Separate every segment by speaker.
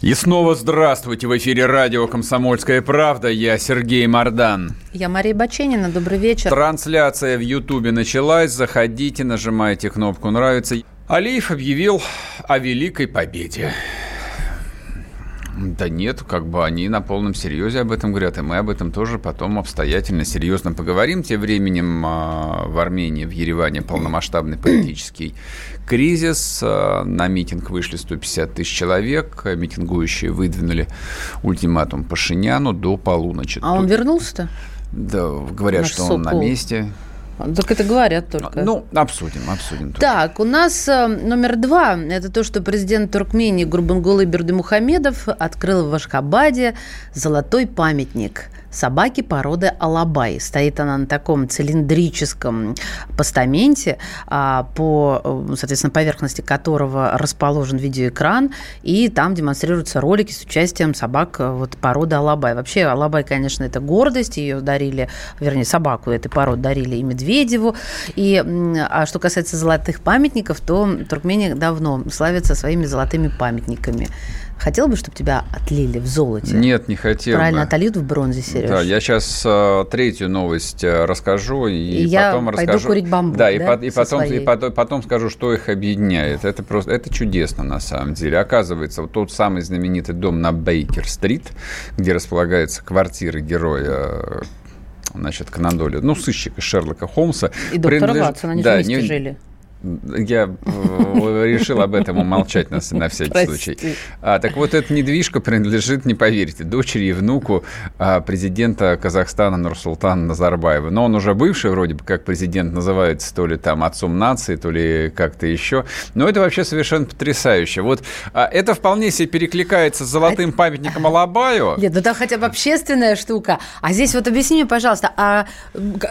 Speaker 1: И снова здравствуйте. В эфире радио «Комсомольская правда». Я Сергей Мордан.
Speaker 2: Я Мария Баченина. Добрый вечер.
Speaker 1: Трансляция в Ютубе началась. Заходите, нажимайте кнопку «Нравится». Алиев объявил о великой победе. Да нет, как бы они на полном серьезе об этом говорят, и мы об этом тоже потом обстоятельно, серьезно поговорим. Тем временем а, в Армении, в Ереване полномасштабный политический кризис. А, На митинг вышли 150 тысяч человек. Митингующие выдвинули ультиматум Пашиняну до полуночи.
Speaker 2: А он вернулся-то?
Speaker 1: Да, говорят,
Speaker 2: Наш
Speaker 1: что он на месте.
Speaker 2: Так это говорят только.
Speaker 1: Ну, обсудим, обсудим. тоже.
Speaker 2: Так, у нас э, номер два. Это то, что президент Туркмении Гурбангулы Бердымухамедов открыл в Ашхабаде золотой памятник собаки породы Алабай. Стоит она на таком цилиндрическом постаменте, а, по, э, соответственно, поверхности которого расположен видеоэкран, и там демонстрируются ролики с участием собак э, вот, породы Алабай. Вообще, Алабай, конечно, это гордость, ее дарили, вернее, собаку этой породы дарили и Медведеву. И, а что касается золотых памятников, то Туркмения давно славится своими золотыми памятниками. Хотел бы, чтобы тебя отлили в золоте?
Speaker 1: Нет, не хотел
Speaker 2: Правильно,
Speaker 1: бы.
Speaker 2: отольют в бронзе, Сереж?
Speaker 1: Да, я сейчас третью новость э, расскажу и,
Speaker 2: И я
Speaker 1: потом
Speaker 2: пойду
Speaker 1: расскажу.
Speaker 2: курить бамбук,
Speaker 1: Да, и,
Speaker 2: да,
Speaker 1: по- и потом и
Speaker 2: своей.
Speaker 1: потом, потом скажу, что их объединяет. Это просто это чудесно на самом деле. Оказывается, вот тот самый знаменитый дом на Бейкер-стрит, где располагается квартира героя э, значит, Конан Дойля, ну, сыщика Шерлока Холмса.
Speaker 2: И доктора
Speaker 1: принадлежит-
Speaker 2: Ватсона, они
Speaker 1: да,
Speaker 2: вместе
Speaker 1: не-
Speaker 2: жили.
Speaker 1: Я э, решил об этом умолчать на, на всякий
Speaker 2: Прости.
Speaker 1: случай. А, так вот, эта недвижка принадлежит, не поверите, дочери и внуку а, президента Казахстана Нурсултана Назарбаева. Но он уже бывший, вроде бы, как президент называется, то ли там отцом нации, то ли как-то еще. Но это вообще совершенно потрясающе. Вот а, это вполне себе перекликается с золотым памятником Алабаю.
Speaker 2: Нет, ну там хотя бы общественная штука. А здесь вот объясни мне, пожалуйста, а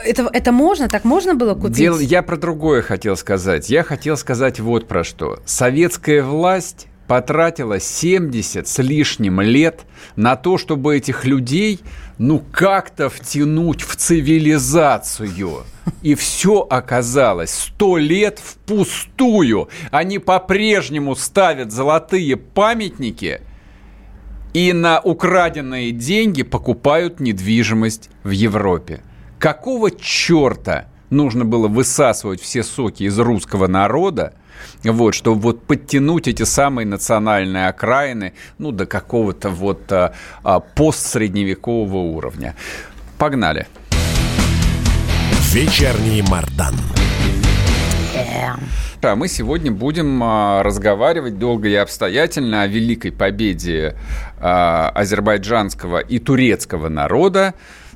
Speaker 2: это, это можно? Так можно было купить?
Speaker 1: Дело- я про другое хотел сказать. Я хотел сказать вот про что. Советская власть потратила 70 с лишним лет на то, чтобы этих людей, ну, как-то втянуть в цивилизацию. И все оказалось сто лет впустую. Они по-прежнему ставят золотые памятники и на украденные деньги покупают недвижимость в Европе. Какого черта нужно было высасывать все соки из русского народа, вот, чтобы вот подтянуть эти самые национальные окраины, ну, до какого-то вот а, а, постсредневекового уровня. Погнали.
Speaker 3: Вечерний Мардан.
Speaker 1: А мы сегодня будем а, разговаривать долго и обстоятельно о великой победе а, азербайджанского и турецкого народа,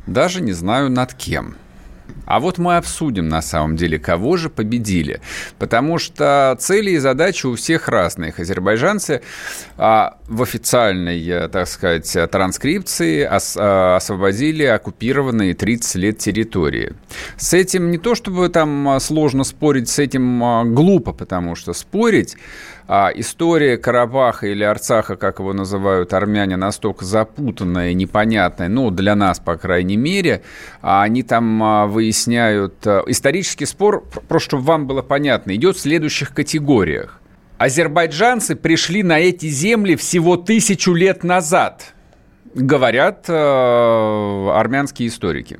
Speaker 1: даже не знаю над кем. А вот мы обсудим на самом деле, кого же победили. Потому что цели и задачи у всех разные. Азербайджанцы а, в официальной, так сказать, транскрипции ос- а, освободили оккупированные 30 лет территории. С этим не то чтобы там сложно спорить, с этим а, глупо, потому что спорить а история Карабаха или Арцаха, как его называют армяне, настолько запутанная непонятная, ну, для нас, по крайней мере, а они там а, выясняют... а, Исторический спор, пр- просто чтобы вам было понятно, идет в следующих категориях. Азербайджанцы пришли на эти земли всего тысячу лет назад, говорят э, армянские историки.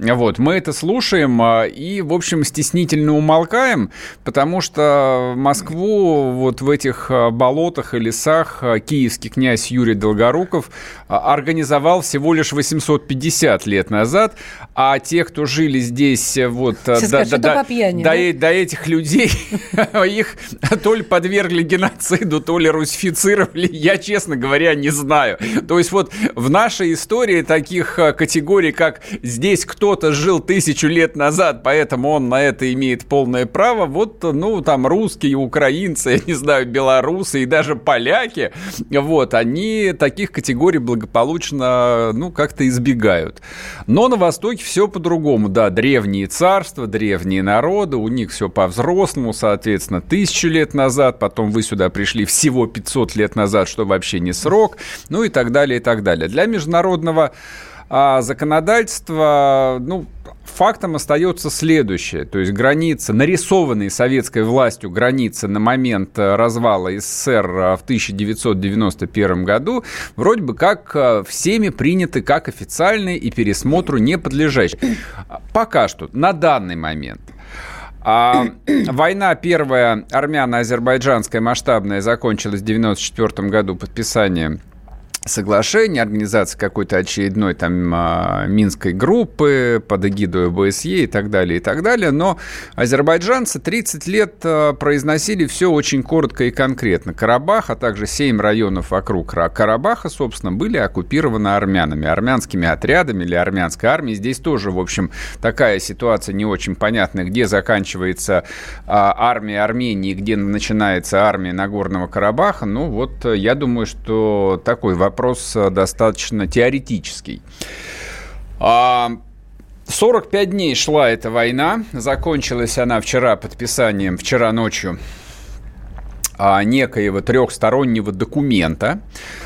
Speaker 1: Вот, мы это слушаем а, и, в общем, стеснительно умолкаем, потому что Москву вот в этих а, болотах и лесах а, киевский князь Юрий Долгоруков организовал всего лишь 850 лет назад, а те, кто жили здесь э, вот
Speaker 2: Сейчас скажешь, это по пьяни,
Speaker 1: до,
Speaker 2: да?
Speaker 1: э- до этих людей, их то ли подвергли геноциду, то ли русифицировали, я, честно говоря, не знаю. То есть вот в нашей истории таких а, категорий, как здесь кто кто-то жил тысячу лет назад, поэтому он на это имеет полное право. Вот, ну, там русские, украинцы, я не знаю, белорусы и даже поляки, вот, они таких категорий благополучно, ну, как-то избегают. Но на Востоке все по-другому, да, древние царства, древние народы, у них все по-взрослому, соответственно, тысячу лет назад, потом вы сюда пришли всего 500 лет назад, что вообще не срок, ну и так далее, и так далее. Для международного а, законодательства, ну, фактом остается следующее. То есть граница, нарисованные советской властью границы на момент э, развала СССР э, в 1991 году, вроде бы как э, всеми приняты как официальные и пересмотру не подлежащие. Пока что, на данный момент. А война первая армяно-азербайджанская масштабная закончилась в 1994 году подписанием соглашение, организация какой-то очередной там а, минской группы под эгидой ОБСЕ и так далее, и так далее. Но азербайджанцы 30 лет а, произносили все очень коротко и конкретно. Карабах, а также 7 районов вокруг Карабаха, собственно, были оккупированы армянами, армянскими отрядами или армянской армией. Здесь тоже, в общем, такая ситуация не очень понятная, где заканчивается а, армия Армении, где начинается армия Нагорного Карабаха. Ну вот я думаю, что такой вопрос вопрос э, достаточно теоретический. 45 а, дней шла эта война. Закончилась она вчера подписанием, вчера ночью некоего трехстороннего документа,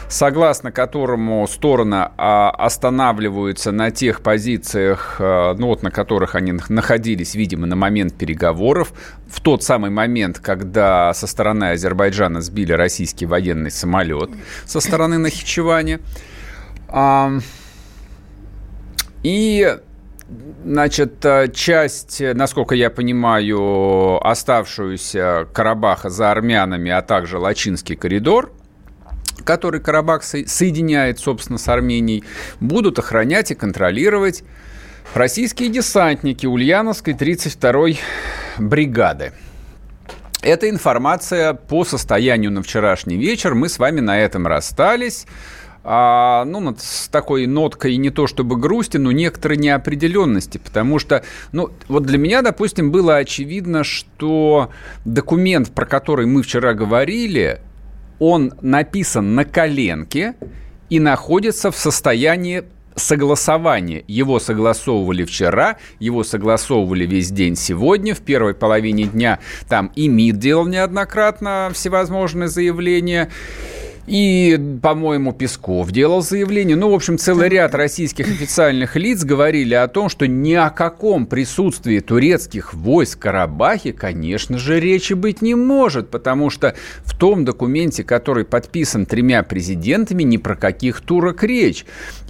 Speaker 1: согласно которому стороны а, останавливаются на тех позициях, а, ну вот на которых они находились, видимо, на момент переговоров, в тот самый момент, когда со стороны Азербайджана сбили российский военный самолет со стороны Нахичевани. И Значит, э, часть, насколько я понимаю, оставшуюся Карабаха за армянами, а также Лачинский коридор, который Карабах соединяет, собственно, с Арменией, будут охранять и контролировать российские десантники Ульяновской 32-й бригады. Эта информация по состоянию на вчерашний вечер. Мы с вами на этом расстались а, ну, с такой ноткой не то чтобы грусти, но некоторой неопределенности, потому что, ну, вот для меня, допустим, было очевидно, что документ, про который мы вчера говорили, он написан на коленке и находится в состоянии согласования. Его согласовывали вчера, его согласовывали весь день сегодня. В первой половине дня там и МИД делал неоднократно всевозможные заявления. И, по-моему, Песков делал заявление. Ну, в общем, целый ряд российских официальных лиц говорили о том, что ни о каком присутствии турецких войск в Карабахе, конечно же, речи быть не может, потому что в том документе, который подписан тремя президентами, ни про каких турок речь.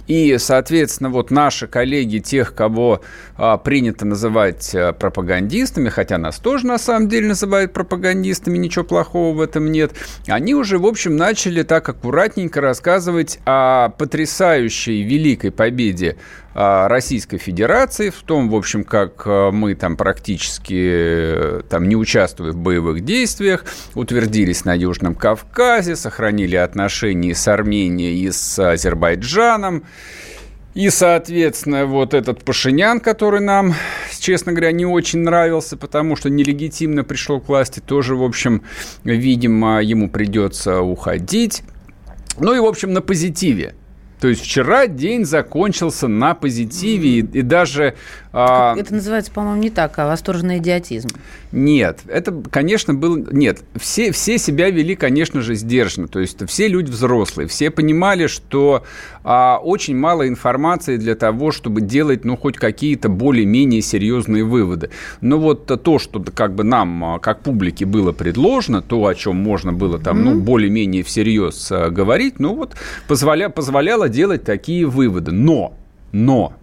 Speaker 1: И, соответственно, вот наши коллеги, тех, кого а, принято называть а, пропагандистами, хотя нас тоже на самом деле называют пропагандистами, ничего плохого в этом нет, они уже, в общем, начали так аккуратненько рассказывать о потрясающей великой победе Российской Федерации, в том, в общем, как а, мы там практически э, там, не участвуя в боевых действиях, утвердились на Южном Кавказе, сохранили отношения с Арменией и с Азербайджаном. И, соответственно, вот этот Пашинян, который нам, честно говоря, не очень нравился, потому что нелегитимно пришел к власти, тоже, в общем, видимо, ему придется уходить. Ну и, в общем, на позитиве. То есть вчера день закончился на позитиве, и, и даже
Speaker 2: а... Это называется, по-моему, не так, а восторженный идиотизм.
Speaker 1: Нет, это, конечно, был... Нет, все, все себя вели, конечно же, сдержанно. То есть все люди взрослые, все понимали, что а, очень мало информации для того, чтобы делать, ну, хоть какие-то более-менее серьезные выводы. Но вот то, что как бы нам, а, как публике, было предложено, то, о чем можно было там, mm-hmm. ну, более-менее всерьез говорить, ну, вот позволя, позволяло делать такие выводы. Но, но,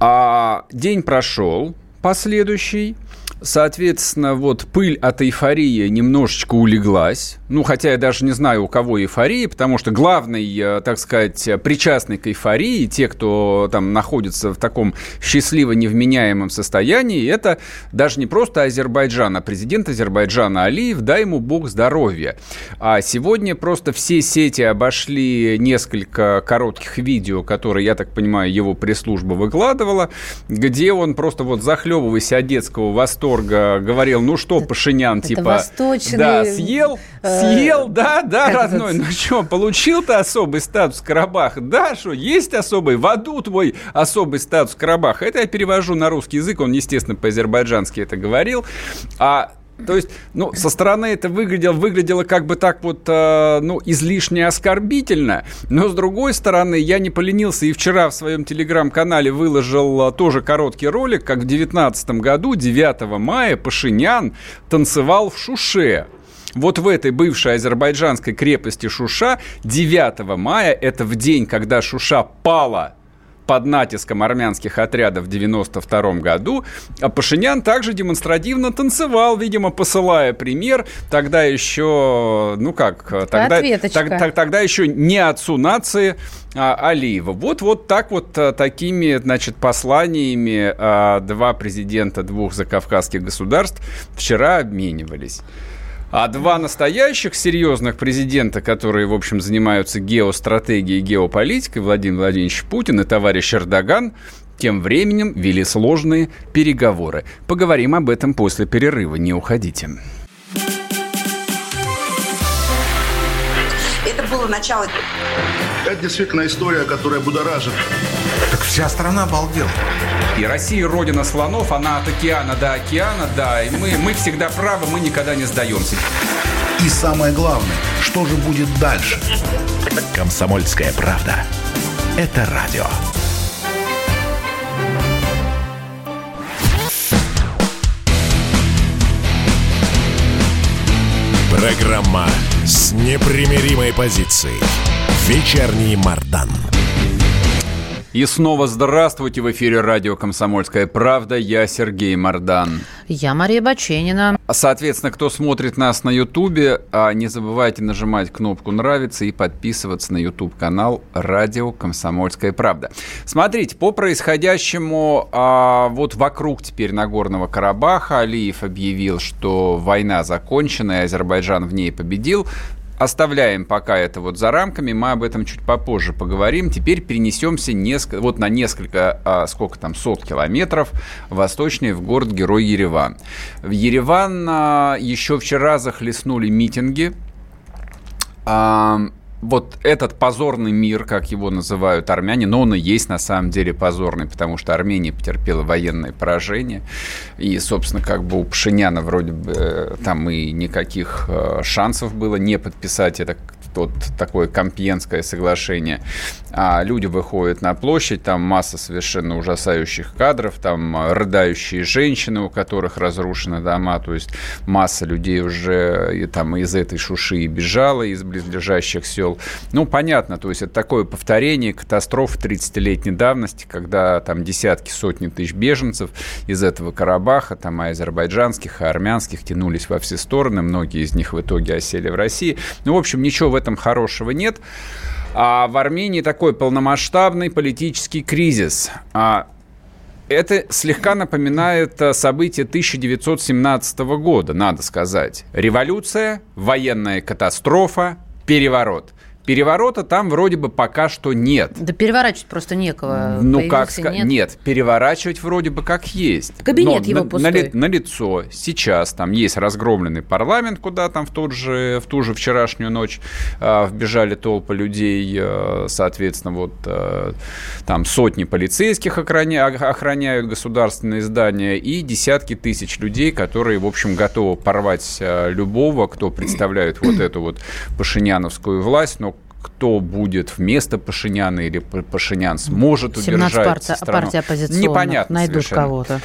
Speaker 1: а день прошел, последующий. Соответственно, вот пыль от эйфории немножечко улеглась. Ну, хотя я даже не знаю, у кого эйфория, потому что главный, э, так сказать, причастный к эйфории, те, кто там находится в таком счастливо невменяемом состоянии, это даже не просто Азербайджан, а президент Азербайджана Алиев, дай ему бог здоровья. А сегодня просто все сети обошли несколько коротких видео, которые, я так понимаю, его пресс-служба выкладывала, где он просто вот захлебываясь от детского восторга восторга говорил, ну что, Пашинян,
Speaker 2: это
Speaker 1: типа...
Speaker 2: Восточный...
Speaker 1: Да, съел, э, съел, да, да, родной, ну что, получил ты особый статус Карабаха? Да, что, есть особый, в аду твой особый статус Карабаха. Это я перевожу на русский язык, он, естественно, по-азербайджански это говорил. А то есть, ну, со стороны это выглядело, выглядело как бы так вот, э, ну, излишне оскорбительно, но с другой стороны, я не поленился и вчера в своем телеграм-канале выложил э, тоже короткий ролик, как в 2019 году, 9 мая, Пашинян танцевал в Шуше. Вот в этой бывшей азербайджанской крепости Шуша 9 мая, это в день, когда Шуша пала под натиском армянских отрядов в 92 году, а Пашинян также демонстративно танцевал, видимо, посылая пример. Тогда еще, ну как, тогда, так, тогда еще не отцу нации а, Алиева. Вот, вот так вот а, такими, значит, посланиями а, два президента двух закавказских государств вчера обменивались. А два настоящих серьезных президента, которые, в общем, занимаются геостратегией и геополитикой, Владимир Владимирович Путин и товарищ Эрдоган, тем временем вели сложные переговоры. Поговорим об этом после перерыва. Не уходите.
Speaker 4: Это было начало.
Speaker 5: Это действительно история, которая будоражит.
Speaker 6: Так вся страна обалдела.
Speaker 1: И Россия родина слонов, она от океана до океана, да, и мы, мы всегда правы, мы никогда не сдаемся.
Speaker 6: И самое главное, что же будет дальше?
Speaker 3: Комсомольская правда. Это радио. Программа с непримиримой позицией. Вечерний Мардан.
Speaker 1: И снова здравствуйте в эфире радио «Комсомольская правда». Я Сергей Мордан.
Speaker 2: Я Мария Баченина.
Speaker 1: Соответственно, кто смотрит нас на Ютубе, а, не забывайте нажимать кнопку «Нравится» и подписываться на Ютуб-канал «Радио Комсомольская правда». Смотрите, по происходящему а, вот вокруг теперь Нагорного Карабаха Алиев объявил, что война закончена, и Азербайджан в ней победил. Оставляем пока это вот за рамками, мы об этом чуть попозже поговорим. Теперь перенесемся несколько, вот на несколько, а, сколько там, сот километров восточнее в город Герой Ереван. В Ереван а, еще вчера захлестнули митинги. А, вот этот позорный мир, как его называют армяне, но он и есть на самом деле позорный, потому что Армения потерпела военное поражение. И, собственно, как бы у Пшиняна вроде бы э, там и никаких э, шансов было не подписать это вот такое компьенское соглашение. А люди выходят на площадь, там масса совершенно ужасающих кадров, там э, рыдающие женщины, у которых разрушены дома, то есть масса людей уже и, там из этой шуши бежала, из близлежащих сел. Ну, понятно, то есть это такое повторение катастрофы 30-летней давности, когда там десятки, сотни тысяч беженцев из этого Карабаха, там и азербайджанских, и армянских тянулись во все стороны, многие из них в итоге осели в России. Ну, в общем, ничего в этом хорошего нет. А в Армении такой полномасштабный политический кризис. А это слегка напоминает э, события 1917 года, надо сказать. Революция, военная катастрофа, переворот. Переворота там вроде бы пока что нет.
Speaker 2: Да переворачивать просто некого.
Speaker 1: Ну, как? Нет. нет, переворачивать вроде бы как есть.
Speaker 2: Кабинет Но его на,
Speaker 1: пустой. На, на лицо сейчас там есть разгромленный парламент, куда там в, тот же, в ту же вчерашнюю ночь э, вбежали толпы людей, э, соответственно, вот э, там сотни полицейских охраня, охраняют государственные здания и десятки тысяч людей, которые, в общем, готовы порвать любого, кто представляет вот эту вот пашиняновскую власть, но кто будет вместо Пашиняна или Пашинян сможет удержать
Speaker 2: партия, страну. партия оппозиционных
Speaker 1: Непонятно
Speaker 2: найдут кого-то.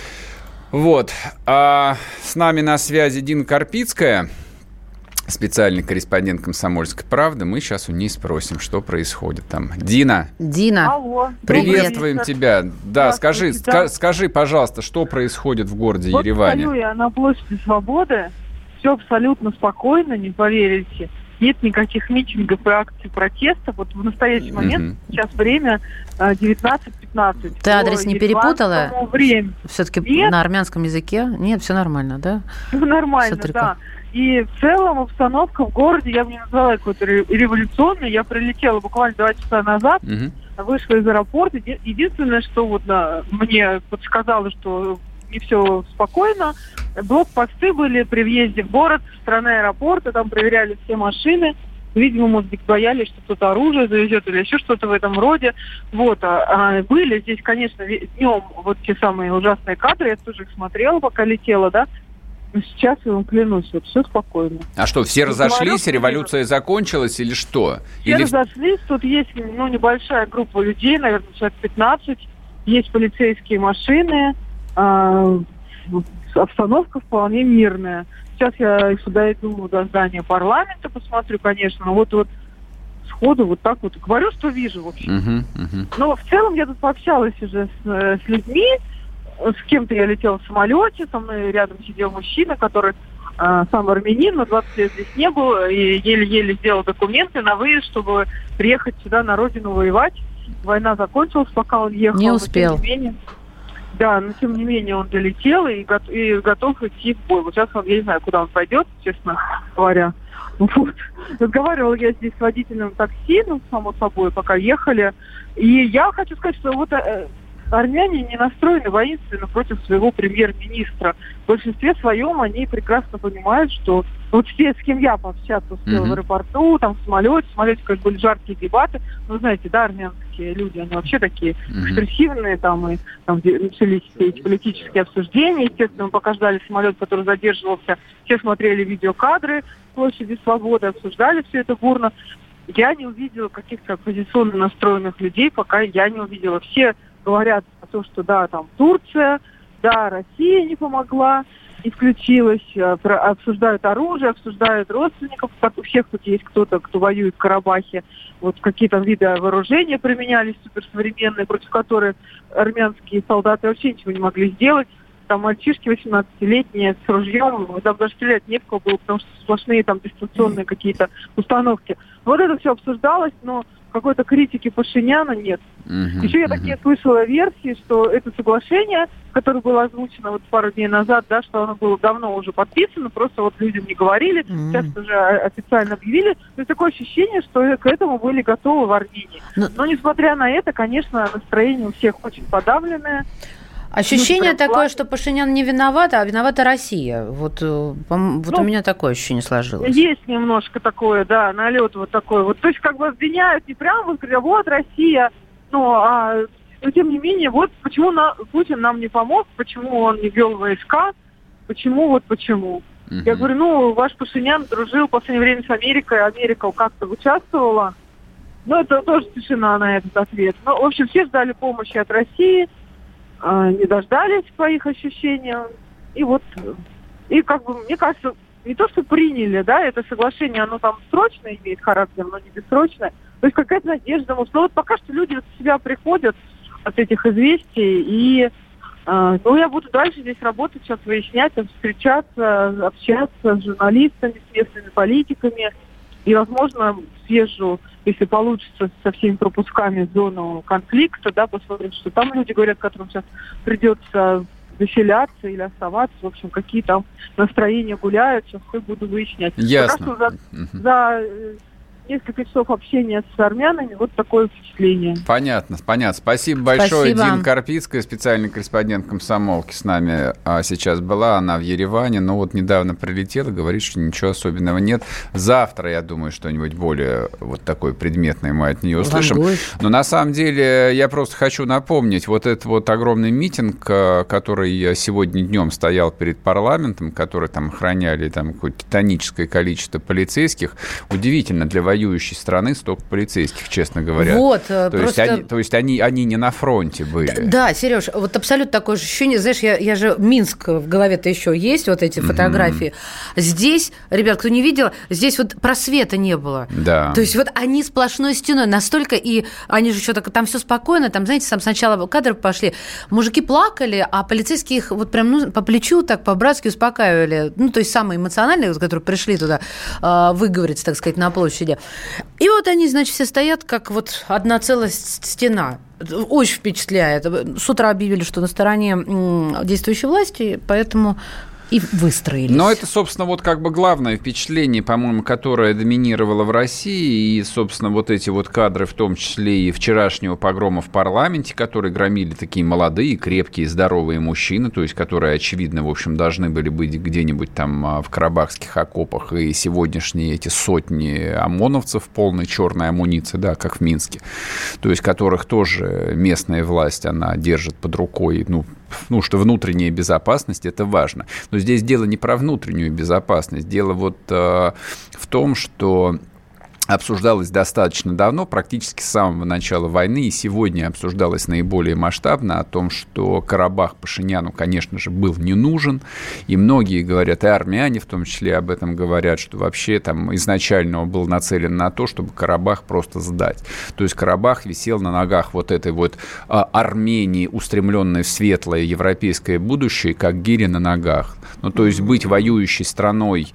Speaker 1: Вот. А с нами на связи Дина Карпицкая, специальный корреспондент «Комсомольской правды». Мы сейчас у ней спросим, что происходит там. Дина.
Speaker 2: Дина.
Speaker 4: Алло.
Speaker 1: Приветствуем тебя. Да, скажи,
Speaker 4: да.
Speaker 1: скажи, пожалуйста, что происходит в городе
Speaker 4: вот
Speaker 1: Ереване?
Speaker 4: стою я на площади Свободы. Все абсолютно спокойно, не поверите. Нет никаких митингов и акций протеста. Вот в настоящий момент,
Speaker 1: Мгм.
Speaker 4: сейчас время э, 19.15.
Speaker 2: Ты адрес не перепутала?
Speaker 4: времени.
Speaker 2: Все-таки
Speaker 4: Нет.
Speaker 2: на армянском языке? Нет, все нормально, да?
Speaker 4: Ну, нормально,
Speaker 2: Смотри-ка.
Speaker 4: да. И в целом обстановка в городе, я бы не назвала какой-то ре- революционной. Я прилетела буквально два часа назад,
Speaker 1: Мгм.
Speaker 4: вышла из аэропорта. Еди- Единственное, что вот да, мне подсказало, что не все спокойно. Блокпосты были при въезде в город, со стороны аэропорта, там проверяли все машины. Видимо, может быть, боялись, что кто-то оружие завезет или еще что-то в этом роде. Вот. А, а были здесь, конечно, днем вот те самые ужасные кадры. Я тоже их смотрела, пока летела, да. Но сейчас, я вам клянусь, вот все спокойно.
Speaker 1: А что, все разошлись, революция закончилась или что?
Speaker 4: Все
Speaker 1: Или...
Speaker 4: разошлись, тут есть ну, небольшая группа людей, наверное, человек 15, есть полицейские машины, а, обстановка вполне мирная. Сейчас я сюда иду до здания парламента, посмотрю, конечно, но вот вот сходу вот так вот говорю, что вижу, в общем.
Speaker 1: Мгм, мгм.
Speaker 4: Но в целом я тут пообщалась уже с, э, с людьми. С кем-то я летела в самолете, со мной рядом сидел мужчина, который э, сам армянин, но 20 лет здесь не был, и еле-еле сделал документы на выезд, чтобы приехать сюда на родину воевать. Война закончилась, пока он ехал.
Speaker 2: Не
Speaker 4: но
Speaker 2: успел.
Speaker 4: тем не менее- да, но тем не менее он долетел и, гот- и готов идти в бой. Вот сейчас он, я не знаю, куда он пойдет, честно говоря. Вот. Разговаривала я здесь с водителем такси, ну, само собой, пока ехали. И я хочу сказать, что вот э, армяне не настроены воинственно против своего премьер-министра. В большинстве своем они прекрасно понимают, что вот все, с кем я пообщаться успела
Speaker 1: Мгм.
Speaker 4: в аэропорту, там в самолете, в самолете, конечно, были жаркие дебаты. Ну, знаете, да, армянские люди, они вообще такие
Speaker 1: Мгм.
Speaker 4: экспрессивные, там, и там начались все эти политические обсуждения. Естественно, мы пока ждали самолет, который задерживался, все смотрели видеокадры площади Свободы, обсуждали все это бурно. Я не увидела каких-то оппозиционно настроенных людей, пока я не увидела. Все говорят о том, что да, там Турция, да, Россия не помогла, не включилась, э, про- обсуждают оружие, обсуждают родственников, у всех тут есть кто-то, кто воюет в Карабахе, вот какие там виды вооружения применялись суперсовременные, против которых армянские солдаты вообще ничего не могли сделать. Там мальчишки 18-летние с ружьем, там даже стрелять не в кого было, потому что сплошные там дистанционные какие-то установки. Вот это все обсуждалось, но какой-то критики Пашиняна нет.
Speaker 1: Мгм,
Speaker 4: Еще я
Speaker 1: мгм.
Speaker 4: такие слышала версии, что это соглашение, которое было озвучено вот пару дней назад, да, что оно было давно уже подписано, просто вот людям не говорили,
Speaker 2: М.
Speaker 4: сейчас уже официально объявили. То есть такое ощущение, что к этому были готовы в Армении.
Speaker 2: Ну-
Speaker 4: Но несмотря на это, конечно, настроение у всех очень подавленное.
Speaker 2: Ощущение
Speaker 4: Ну,
Speaker 2: такое, что Пашинян не виноват, а виновата Россия. Вот, э, пом- вот
Speaker 4: Ну,
Speaker 2: у меня такое ощущение сложилось.
Speaker 4: Есть немножко такое, да, налет вот такой вот. То есть как бы обвиняют не прям вот говорят, вот Россия, ну, а но тем не менее, вот почему на, Путин нам не помог, почему он не вел войска, почему вот почему.
Speaker 1: Мгм.
Speaker 4: Я говорю, ну, ваш Пашинян дружил в последнее время с Америкой, Америка как-то участвовала. Ну, это тоже тишина на этот ответ. Ну, в общем, все ждали помощи от России, не дождались, по их ощущениям. И вот, э, и как бы, мне кажется, не то, что приняли, да, это соглашение, оно там срочно имеет характер, но не бессрочное. То есть какая-то надежда. может. Но вот пока что люди вот в себя приходят от этих известий, и а, ну, я буду дальше здесь работать, сейчас выяснять, встречаться, общаться с журналистами, с местными политиками. И, возможно, съезжу, если получится, со всеми пропусками в зону конфликта, да, посмотрим, что там люди говорят, которым сейчас придется заселяться или оставаться, в общем, какие там настроения гуляют, сейчас все буду выяснять.
Speaker 1: Ясно.
Speaker 4: что за,
Speaker 1: Мгм.
Speaker 4: за э, несколько часов общения с армянами вот такое впечатление.
Speaker 1: Понятно, понятно. Спасибо большое.
Speaker 2: Спасибо.
Speaker 1: Дина Карпицкая, специальный корреспондент комсомолки с нами а, сейчас была. Она в Ереване, но вот недавно прилетела, говорит, что ничего особенного нет. Завтра, я думаю, что-нибудь более вот такое предметное мы от нее услышим. Но на самом деле я просто хочу напомнить, вот этот вот огромный митинг, э, который сегодня днем стоял перед парламентом, который там охраняли там какое-то титаническое количество полицейских, удивительно для воюющей страны столько полицейских, честно говоря.
Speaker 2: Вот,
Speaker 1: то просто... есть, они, то есть они, они не на фронте были.
Speaker 2: Да, Сереж, вот абсолютно такое же ощущение. Знаешь, я, я же Минск в голове-то еще есть, вот эти фотографии. Mm-hmm. Здесь, ребят, кто не видел, здесь вот просвета не было.
Speaker 1: Да.
Speaker 2: То есть вот они сплошной стеной настолько, и они же еще так, там все спокойно, там, знаете, там сначала кадры пошли, мужики плакали, а полицейские их вот прям ну, по плечу так по-братски успокаивали. Ну, то есть самые эмоциональные, которые пришли туда э, выговориться, так сказать, на площади. И вот они, значит, все стоят, как вот одна целая стена. Очень впечатляет. С утра объявили, что на стороне действующей власти, поэтому и выстроились.
Speaker 1: Но это, собственно, вот как бы главное впечатление, по-моему, которое доминировало в России, и, собственно, вот эти вот кадры, в том числе и вчерашнего погрома в парламенте, которые громили такие молодые, крепкие, здоровые мужчины, то есть которые, очевидно, в общем, должны были быть где-нибудь там а, в карабахских окопах, и сегодняшние эти сотни ОМОНовцев, полной черной амуниции, да, как в Минске, то есть которых тоже местная власть, она держит под рукой, ну, ну, что внутренняя безопасность – это важно. Но здесь дело не про внутреннюю безопасность. Дело вот э, в том, что обсуждалось достаточно давно, практически с самого начала войны, и сегодня обсуждалось наиболее масштабно о том, что Карабах Пашиняну, конечно же, был не нужен, и многие говорят, и армяне в том числе об этом говорят, что вообще там изначально он был нацелен на то, чтобы Карабах просто сдать. То есть Карабах висел на ногах вот этой вот а, Армении, устремленной в светлое европейское будущее, как гири на ногах. Ну, то есть быть воюющей страной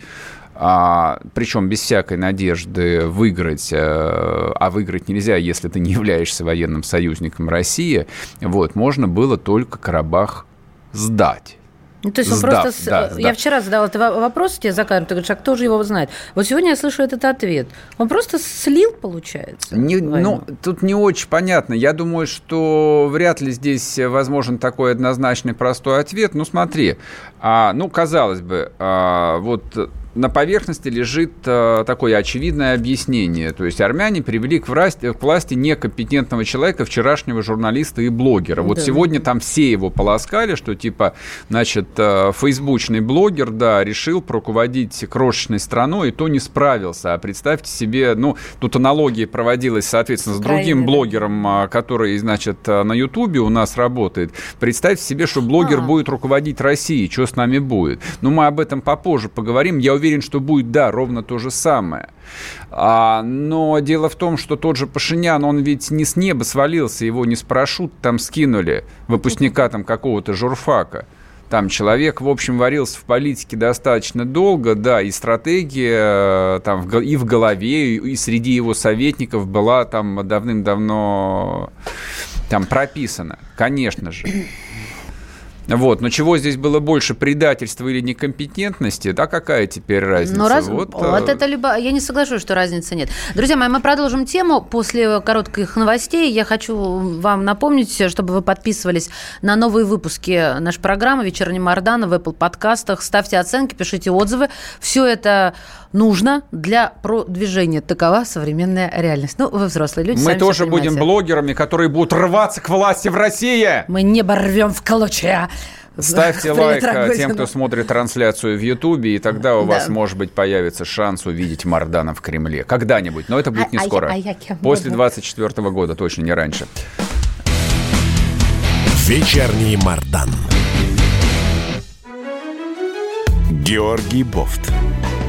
Speaker 1: а, причем без всякой надежды выиграть, а, а выиграть нельзя, если ты не являешься военным союзником России, вот, можно было только Карабах сдать.
Speaker 2: Ну, то есть он сдав, просто... Да, я сдав. вчера задал этот вопрос тебе за кадром, ты говоришь, а кто же его знает? Вот сегодня я слышу этот ответ. Он просто слил, получается?
Speaker 1: Не, ну, тут не очень понятно. Я думаю, что вряд ли здесь возможен такой однозначный простой ответ. Ну, смотри, а, ну, казалось бы, а, вот на поверхности лежит э, такое очевидное объяснение. То есть армяне привели к власти, к власти некомпетентного человека, вчерашнего журналиста и блогера. Вот да. сегодня там все его полоскали, что типа, значит, э, фейсбучный блогер, да, решил руководить крошечной страной, и то не справился. А представьте себе, ну, тут аналогия проводилась, соответственно, с другим блогером, э, который, значит, э, на Ютубе у нас работает. Представьте себе, что блогер а. будет руководить Россией, что с нами будет. Ну, мы об этом попозже поговорим. Я уверен, что будет, да, ровно то же самое. А, но дело в том, что тот же Пашинян, он ведь не с неба свалился, его не с парашют там скинули, выпускника там какого-то журфака. Там человек, в общем, варился в политике достаточно долго, да, и стратегия э, там и в голове, и среди его советников была там давным-давно там прописана, конечно же. Вот, но чего здесь было больше, предательства или некомпетентности, да, какая теперь разница?
Speaker 2: Ну, раз... вот, вот э... это либо... Я не соглашусь, что разницы нет. Друзья мои, мы продолжим тему после коротких новостей. Я хочу вам напомнить, чтобы вы подписывались на новые выпуски нашей программы «Вечерний Мордан» в Apple подкастах. Ставьте оценки, пишите отзывы. Все это нужно для продвижения. Такова современная реальность. Ну, вы взрослые люди.
Speaker 1: Мы тоже будем блогерами, которые будут рваться к власти в России.
Speaker 2: Мы не борвем в клочья.
Speaker 1: Ставьте лайк а, тем, кто смотрит трансляцию в Ютубе, и тогда у вас, может быть, появится шанс увидеть Мардана в Кремле. Когда-нибудь, но это будет не а, а скоро. После 24 года, точно не раньше.
Speaker 3: Вечерний Мардан. Георгий Бофт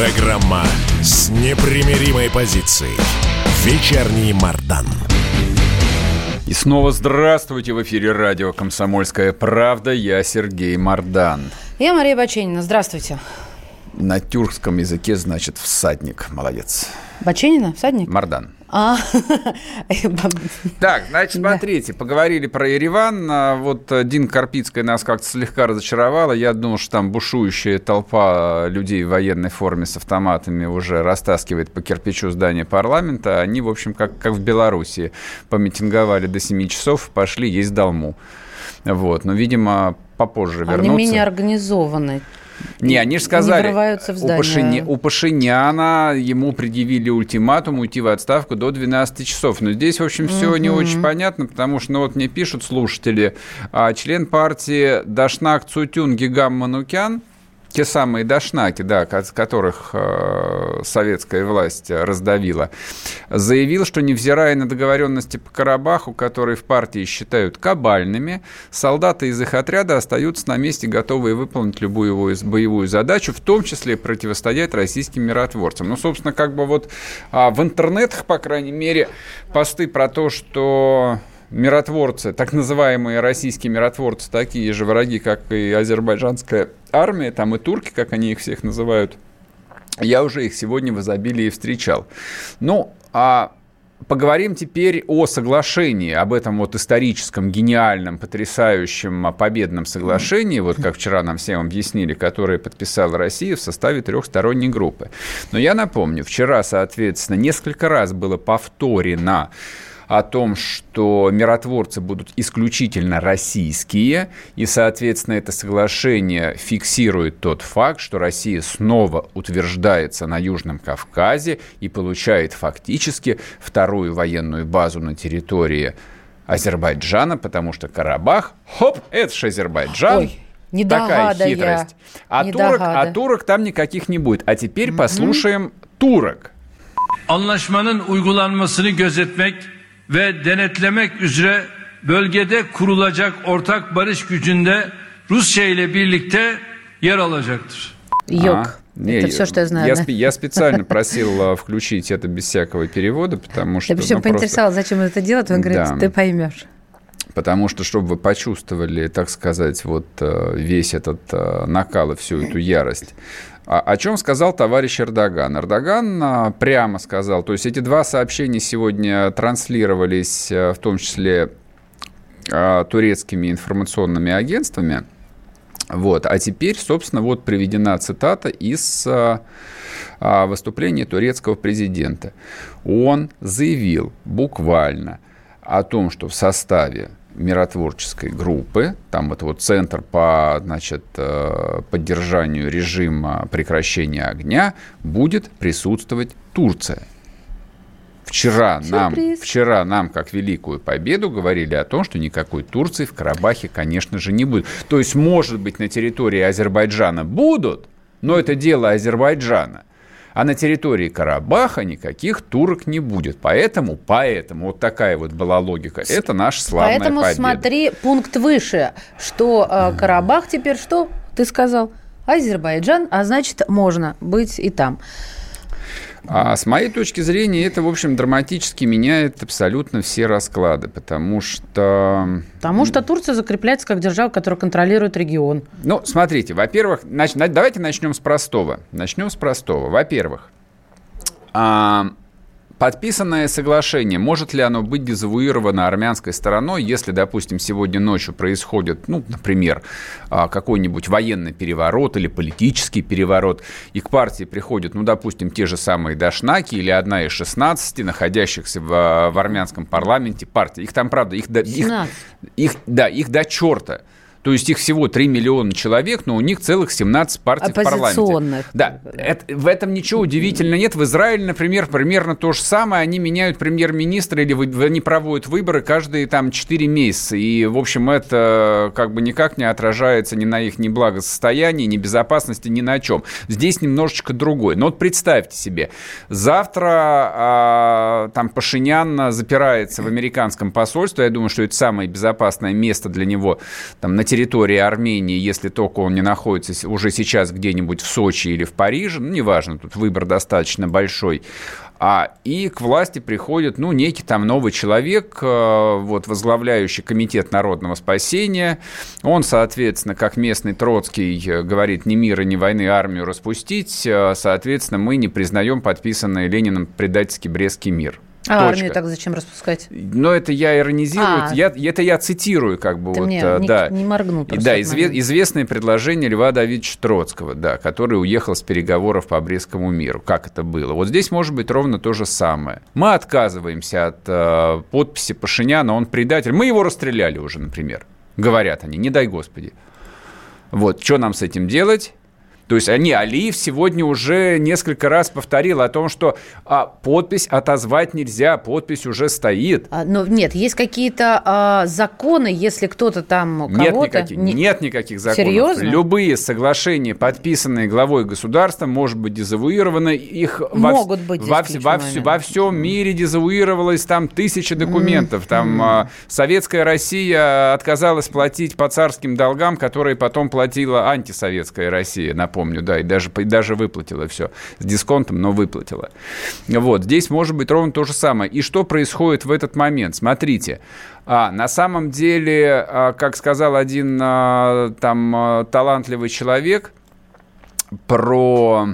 Speaker 3: Программа с непримиримой позицией. Вечерний Мардан.
Speaker 1: И снова здравствуйте в эфире радио «Комсомольская правда». Я Сергей Мардан.
Speaker 2: Я Мария Баченина. Здравствуйте.
Speaker 1: На тюркском языке значит «всадник». Молодец.
Speaker 2: Баченина? Всадник?
Speaker 1: Мардан.
Speaker 2: А.
Speaker 1: Так, значит, смотрите, поговорили про Ереван. А вот э, Дин Карпицкая нас как-то слегка разочаровала. Я думал, что там бушующая толпа людей в военной форме с автоматами уже растаскивает по кирпичу здание парламента. Они, в общем, как, как в Белоруссии, помитинговали до 7 часов, пошли есть долму. Вот, но, видимо, попозже вернутся.
Speaker 2: Они менее организованы.
Speaker 1: Не, они же сказали, у, Пашиня, у Пашиняна ему предъявили ультиматум уйти в отставку до 12 часов. Но здесь, в общем, все не очень понятно, потому что, ну вот мне пишут слушатели, а, член партии Дашнак Цутюн Гигам Манукян те самые дошнаки, да, которых э, советская власть раздавила, заявил, что невзирая на договоренности по Карабаху, которые в партии считают кабальными, солдаты из их отряда остаются на месте, готовые выполнить любую боевую задачу, в том числе противостоять российским миротворцам. Ну, собственно, как бы вот а, в интернетах, по крайней мере, посты про то, что миротворцы, так называемые российские миротворцы, такие же враги, как и азербайджанская армия, там и турки, как они их всех называют, я уже их сегодня в изобилии встречал. Ну, а Поговорим теперь о соглашении, об этом вот историческом, гениальном, потрясающем, победном соглашении, вот как вчера нам всем объяснили, которое подписала Россия в составе трехсторонней группы. Но я напомню, вчера, соответственно, несколько раз было повторено о том, что миротворцы будут исключительно российские, и, соответственно, это соглашение фиксирует тот факт, что Россия снова утверждается на Южном Кавказе и получает фактически вторую военную базу на территории Азербайджана, потому что Карабах, хоп, это же Азербайджан. Ой.
Speaker 2: Не
Speaker 1: Такая хитрость. А турок, а турок там никаких не будет. А теперь mm-hmm. послушаем турок.
Speaker 7: Anlaşmanın uygulanmasını gözetmek ve denetlemek üzere bölgede kurulacak ortak barış gücünde Rusya ile birlikte yer alacaktır.
Speaker 2: Yok. Не, это все, что я знаю.
Speaker 1: Я,
Speaker 2: да?
Speaker 1: я специально просил включить это без всякого перевода, потому что...
Speaker 2: Ты причем ну, поинтересовал, просто... зачем это делать, он говорит, да. ты поймешь.
Speaker 1: Потому что, чтобы вы почувствовали, так сказать, вот э, весь этот э, накал и всю эту ярость о чем сказал товарищ Эрдоган? Эрдоган а, прямо сказал, то есть эти два сообщения сегодня транслировались э, в том числе а, турецкими информационными агентствами. Вот. А теперь, собственно, вот приведена цитата из а, выступления турецкого президента. Он заявил буквально о том, что в составе миротворческой группы, там это вот центр по значит, э, поддержанию режима прекращения огня, будет присутствовать Турция. Вчера нам, вчера нам, как великую победу, говорили о том, что никакой Турции в Карабахе, конечно же, не будет. То есть, может быть, на территории Азербайджана будут, но это дело Азербайджана. А на территории Карабаха никаких турок не будет. Поэтому, поэтому, вот такая вот была логика. Это наша славная
Speaker 2: Поэтому
Speaker 1: победа.
Speaker 2: смотри пункт выше, что э, Карабах теперь что? Ты сказал? Азербайджан, а значит, можно быть и там.
Speaker 1: А с моей точки зрения, это, в общем, драматически меняет абсолютно все расклады, потому что...
Speaker 2: Потому что Турция закрепляется как держава, которая контролирует регион.
Speaker 1: Ну, смотрите, во-первых, нач... давайте начнем с простого. Начнем с простого. Во-первых, а, Подписанное соглашение, может ли оно быть дезавуировано армянской стороной, если, допустим, сегодня ночью происходит, ну, например, а, какой-нибудь военный переворот или политический переворот, и к партии приходят, ну, допустим, те же самые Дашнаки или одна из 16 находящихся в, в армянском парламенте партии. Их там, правда, их, их, их, да, их до черта. То есть их всего 3 миллиона человек, но у них целых 17 партий в парламенте. Да, это, в этом ничего удивительного нет. В Израиле, например, примерно то же самое. Они меняют премьер-министра или вы, они проводят выборы каждые там 4 месяца. И, в общем, это как бы никак не отражается ни на их ни благосостоянии, ни безопасности, ни на чем. Здесь немножечко другой. Но вот представьте себе, завтра а, там Пашинян запирается в американском посольстве. Я думаю, что это самое безопасное место для него там, на территории Армении, если только он не находится уже сейчас где-нибудь в Сочи или в Париже, ну, неважно, тут выбор достаточно большой, а, и к власти приходит, ну, некий там новый человек, э, вот, возглавляющий Комитет народного спасения. Он, соответственно, как местный Троцкий э, говорит, ни мира, ни войны армию распустить. Э, соответственно, мы не признаем подписанный Лениным предательский Брестский мир.
Speaker 2: А Точка. армию так зачем распускать?
Speaker 1: Но это я иронизирую, а. я, это я цитирую как бы.
Speaker 2: Вот, мне не, да. не моргну
Speaker 1: И, Да, изве, известное предложение Льва Давидовича Троцкого, да, который уехал с переговоров по Брестскому миру. Как это было? Вот здесь может быть ровно то же самое. Мы отказываемся от э, подписи Пашиняна, он предатель. Мы его расстреляли уже, например. Говорят они, не дай господи. Вот, что нам с этим делать? То есть они, Алиев сегодня уже несколько раз повторил о том, что а, подпись отозвать нельзя, подпись уже стоит.
Speaker 2: А, но нет, есть какие-то а, законы, если кто-то там
Speaker 1: кого-то... Нет никаких, не... нет никаких законов. Серьезно? Любые соглашения, подписанные главой государства, может быть дезавуированы. Их
Speaker 2: Могут во, быть
Speaker 1: во, во, во, во всем мире дезавуировалось там тысячи документов. Mm. Там а, Советская Россия отказалась платить по царским долгам, которые потом платила антисоветская Россия, напомню помню, да, и даже, и даже выплатила все с дисконтом, но выплатила. Вот, здесь может быть ровно то же самое. И что происходит в этот момент? Смотрите, а, на самом деле, а, как сказал один а, там а, талантливый человек про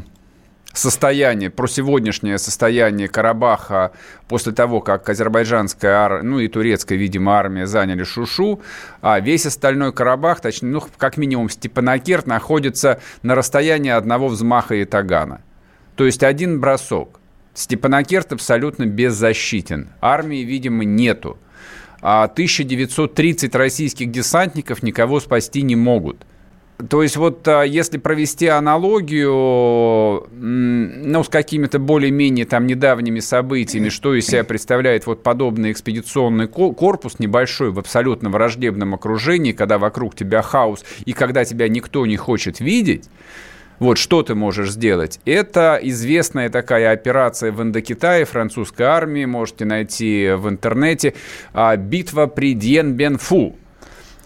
Speaker 1: состояние, про сегодняшнее состояние Карабаха после того, как азербайджанская, ну и турецкая, видимо, армия заняли Шушу, а весь остальной Карабах, точнее, ну, как минимум Степанакерт, находится на расстоянии одного взмаха и тагана. То есть один бросок. Степанакерт абсолютно беззащитен. Армии, видимо, нету. А 1930 российских десантников никого спасти не могут – то есть вот а, если провести аналогию, ну, с какими-то более-менее там недавними событиями, что из себя представляет вот подобный экспедиционный корпус небольшой в абсолютно враждебном окружении, когда вокруг тебя хаос и когда тебя никто не хочет видеть, вот что ты можешь сделать? Это известная такая операция в Индокитае французской армии, можете найти в интернете, а, битва при Дьен-Бен-Фу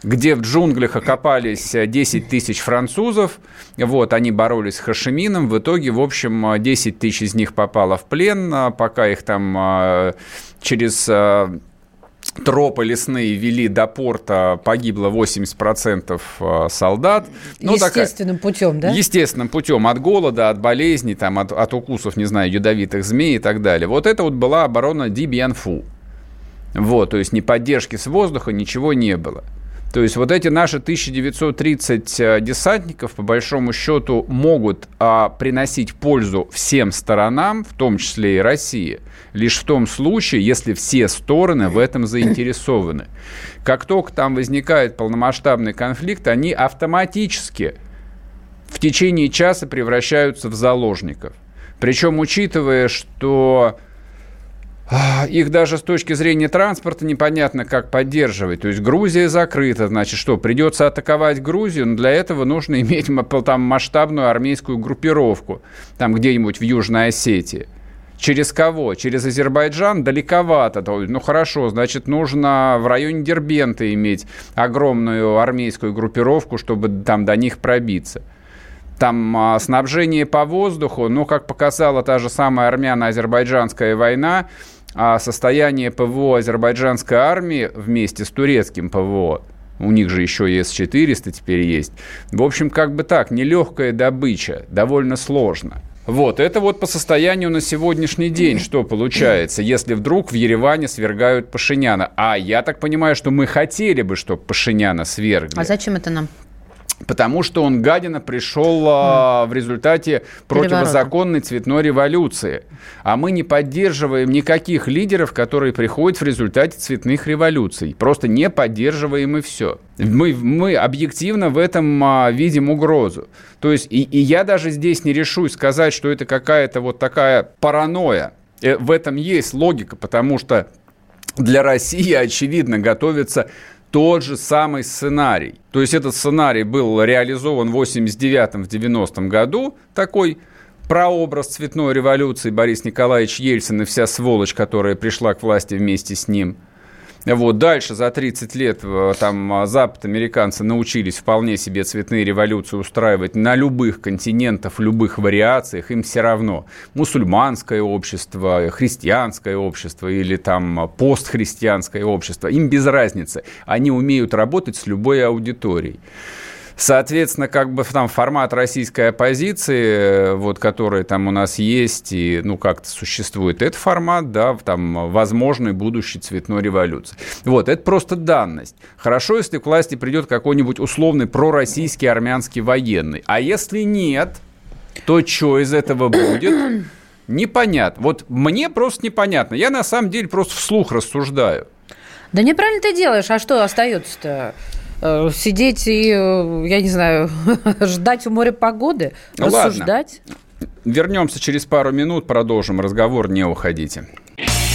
Speaker 1: где в джунглях окопались 10 тысяч французов. Вот, они боролись с Хашимином. В итоге, в общем, 10 тысяч из них попало в плен, а пока их там а, через тропы лесные вели до порта, погибло 80% солдат.
Speaker 2: Ну, естественным такая, путем, да?
Speaker 1: Естественным путем. От голода, от болезней, там, от, от укусов, не знаю, ядовитых змей и так далее. Вот это вот была оборона Дибьянфу. Вот, то есть ни поддержки с воздуха, ничего не было. То есть вот эти наши 1930 э, десантников, по большому счету, могут а, приносить пользу всем сторонам, в том числе и России, лишь в том случае, если все стороны в этом заинтересованы. Как только там возникает полномасштабный конфликт, они автоматически в течение часа превращаются в заложников. Причем, учитывая, что их даже с точки зрения транспорта непонятно, как поддерживать. То есть Грузия закрыта, значит, что, придется атаковать Грузию, но для этого нужно иметь там масштабную армейскую группировку, там где-нибудь в Южной Осетии. Через кого? Через Азербайджан далековато. Ну хорошо, значит, нужно в районе Дербента иметь огромную армейскую группировку, чтобы там до них пробиться там а, снабжение по воздуху, ну, как показала та же самая армяно-азербайджанская война, а состояние ПВО азербайджанской армии вместе с турецким ПВО, у них же еще и С-400 теперь есть. В общем, как бы так, нелегкая добыча, довольно сложно. Вот, это вот по состоянию на сегодняшний день, что получается, если вдруг в Ереване свергают Пашиняна. А я так понимаю, что мы хотели бы, чтобы Пашиняна свергли.
Speaker 2: А зачем это нам?
Speaker 1: Потому что он, гадина, пришел а, в результате противозаконной цветной революции. А мы не поддерживаем никаких лидеров, которые приходят в результате цветных революций. Просто не поддерживаем и все. Мы, мы объективно в этом а, видим угрозу. То есть, и, и я даже здесь не решусь сказать, что это какая-то вот такая паранойя. Э, в этом есть логика, потому что для России, очевидно, готовится тот же самый сценарий. То есть этот сценарий был реализован в 89-90 году, такой прообраз цветной революции Борис Николаевич Ельцин и вся сволочь, которая пришла к власти вместе с ним – вот, дальше за 30 лет э, там а, Запад, американцы научились вполне себе цветные революции устраивать на любых континентах, любых вариациях, им все равно. Мусульманское общество, христианское общество или там постхристианское общество, им без разницы. Они умеют работать с любой аудиторией. Соответственно, как бы там формат российской оппозиции, вот, который там у нас есть и, ну, как-то существует, это формат, да, там, возможной будущей цветной революции. Вот, это просто данность. Хорошо, если к власти придет какой-нибудь условный пророссийский армянский военный. А если нет, то что из этого будет? Непонятно. Вот мне просто непонятно. Я на самом деле просто вслух рассуждаю.
Speaker 2: Да неправильно ты делаешь. А что остается-то? Э, сидеть и, э, я не знаю, ждать у моря погоды, рассуждать.
Speaker 1: Ладно. Вернемся через пару минут, продолжим разговор, не уходите.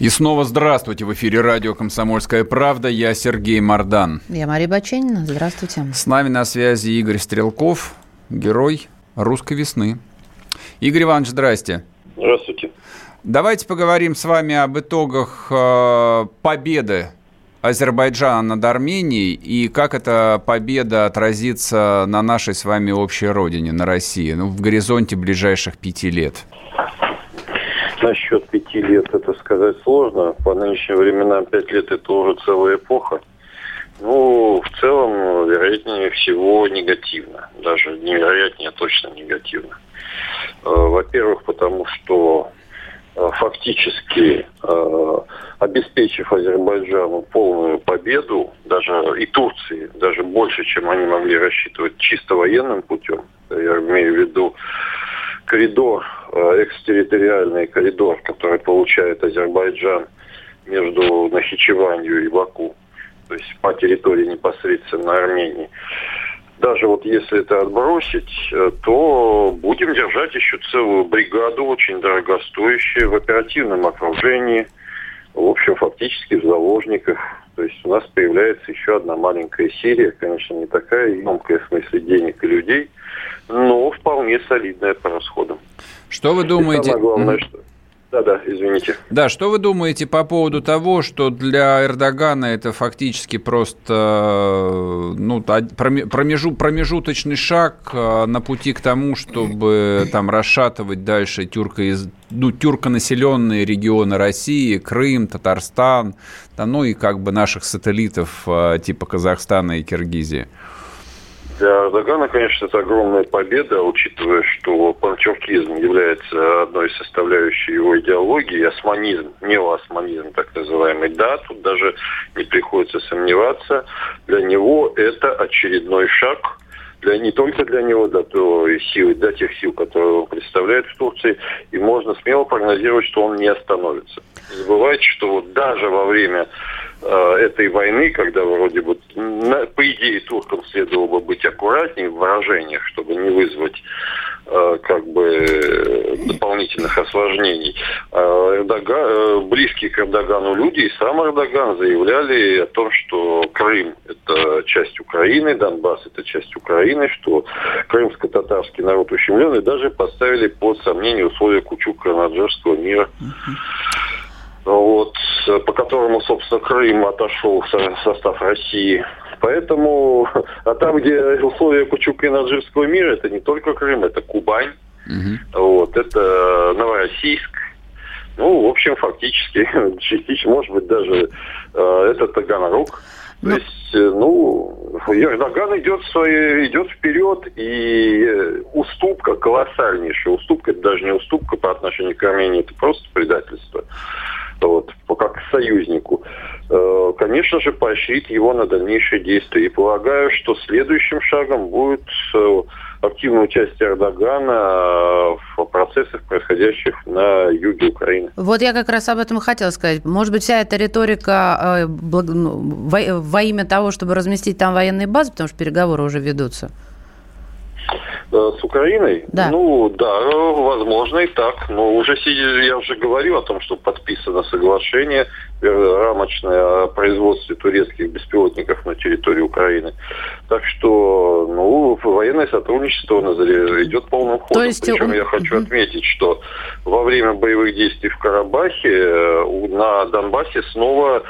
Speaker 1: И снова здравствуйте. В эфире радио «Комсомольская правда». Я Сергей Мордан.
Speaker 2: Я Мария Баченина. Здравствуйте.
Speaker 1: С нами на связи Игорь Стрелков, герой русской весны. Игорь Иванович, здрасте.
Speaker 8: Здравствуйте.
Speaker 1: Давайте поговорим с вами об итогах э, победы Азербайджана над Арменией и как эта победа отразится на нашей с вами общей родине, на России, ну, в горизонте ближайших пяти лет.
Speaker 8: Насчет пяти лет это сказать сложно. По нынешним временам пять лет это уже целая эпоха. Ну, в целом, вероятнее всего, негативно. Даже невероятнее, а точно негативно. Э, во-первых, потому что э, фактически э, обеспечив Азербайджану полную победу, даже и Турции, даже больше, чем они могли рассчитывать чисто военным путем, я имею в виду коридор, э, экстерриториальный коридор, который получает Азербайджан между Нахичеванью и Баку, то есть по территории непосредственно Армении. Даже вот если это отбросить, э, то будем держать еще целую бригаду, очень дорогостоящую, в оперативном окружении, в общем, фактически в заложниках. То есть у нас появляется еще одна маленькая Сирия, конечно, не такая емкая в смысле денег и людей – но вполне солидная по расходам.
Speaker 1: Что вы думаете? И самое
Speaker 8: главное, что... Да-да, извините.
Speaker 1: Да, что вы думаете по поводу того, что для Эрдогана это фактически просто ну, промежу, промежуточный шаг э, на пути к тому, чтобы там расшатывать дальше тюрко, ну, тюрконаселенные регионы России, Крым, Татарстан, да, ну и как бы наших сателлитов э, типа Казахстана и Киргизии?
Speaker 8: Для Эрдогана, конечно, это огромная победа, учитывая, что панчуркизм является одной из составляющих его идеологии, османизм, неоосманизм так называемый. Да, тут даже не приходится сомневаться. Для него это очередной шаг для, не только для него, для, той силы, для тех сил, которые он представляет в Турции, и можно смело прогнозировать, что он не остановится. Не забывайте, что вот даже во время этой войны, когда вроде бы, по идее, туркам следовало бы быть аккуратнее в выражениях, чтобы не вызвать э, как бы дополнительных осложнений. Э, Эрдоган, э, близкие к Эрдогану люди и сам Эрдоган заявляли о том, что Крым – это часть Украины, Донбасс – это часть Украины, что крымско-татарский народ ущемлен, и даже поставили под сомнение условия Кучук-Канаджерского мира. Uh-huh вот, по которому, собственно, Крым отошел в состав России. Поэтому, а там, где условия Кучука и Наджирского мира, это не только Крым, это Кубань, угу. вот, это Новороссийск. Ну, в общем, фактически, частично, может быть, даже э, это Таганрог. То Но... есть, э, ну, Эрдоган идет, свои, идет вперед, и э, уступка, колоссальнейшая. Уступка, это даже не уступка по отношению к Армении, это просто предательство вот, как союзнику, э, конечно же, поощрить его на дальнейшие действия. И полагаю, что следующим шагом будет э, активное участие Эрдогана в процессах, происходящих на юге Украины.
Speaker 2: Вот я как раз об этом и хотела сказать. Может быть, вся эта риторика э, ну, во имя того, чтобы разместить там военные базы, потому что переговоры уже ведутся?
Speaker 8: Э, с Украиной?
Speaker 2: Да.
Speaker 8: Ну, да, возможно и так. Но уже я уже говорил о том, что подписано соглашение рамочное о производстве турецких беспилотников на территории Украины. Так что, ну, военное сотрудничество идет полным ходом. То есть... Причем я хочу отметить, что во время боевых действий в Карабахе э, на Донбассе снова э,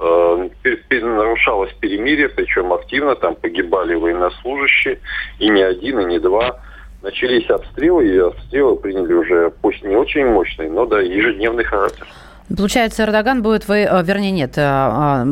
Speaker 8: нарушалось перемирие, причем активно, там погибали военнослужащие, и не один, и не два. Начались обстрелы, и обстрелы приняли уже, пусть не очень мощный, но да, ежедневный характер.
Speaker 2: Получается, Эрдоган будет воевать, вернее, нет, а, а,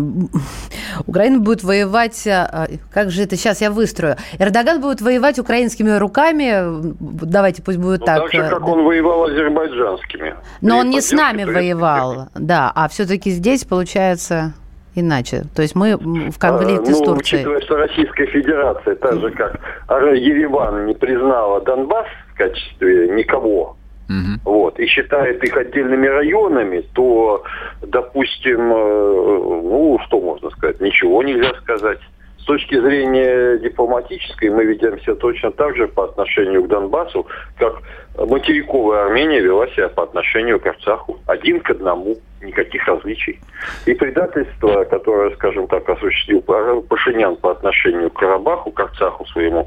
Speaker 2: Украина будет воевать, а, как же это сейчас я выстрою, Эрдоган будет воевать украинскими руками, давайте пусть будет
Speaker 8: ну,
Speaker 2: так.
Speaker 8: Так же, как он воевал азербайджанскими.
Speaker 2: Но он не с нами воевал, да, а все-таки здесь получается иначе. То есть мы в конфликте а, ну, с Турцией.
Speaker 8: Учитывая, что Российская Федерация, так же как Ереван не признала Донбасс в качестве никого, Угу. Вот, и считает их отдельными районами, то, допустим, э, ну, что можно сказать, ничего нельзя сказать. С точки зрения дипломатической мы ведем себя точно так же по отношению к Донбассу, как материковая Армения вела себя по отношению к Арцаху. Один к одному, никаких различий. И предательство, которое, скажем так, осуществил Пашинян по отношению к Карабаху, к Арцаху своему,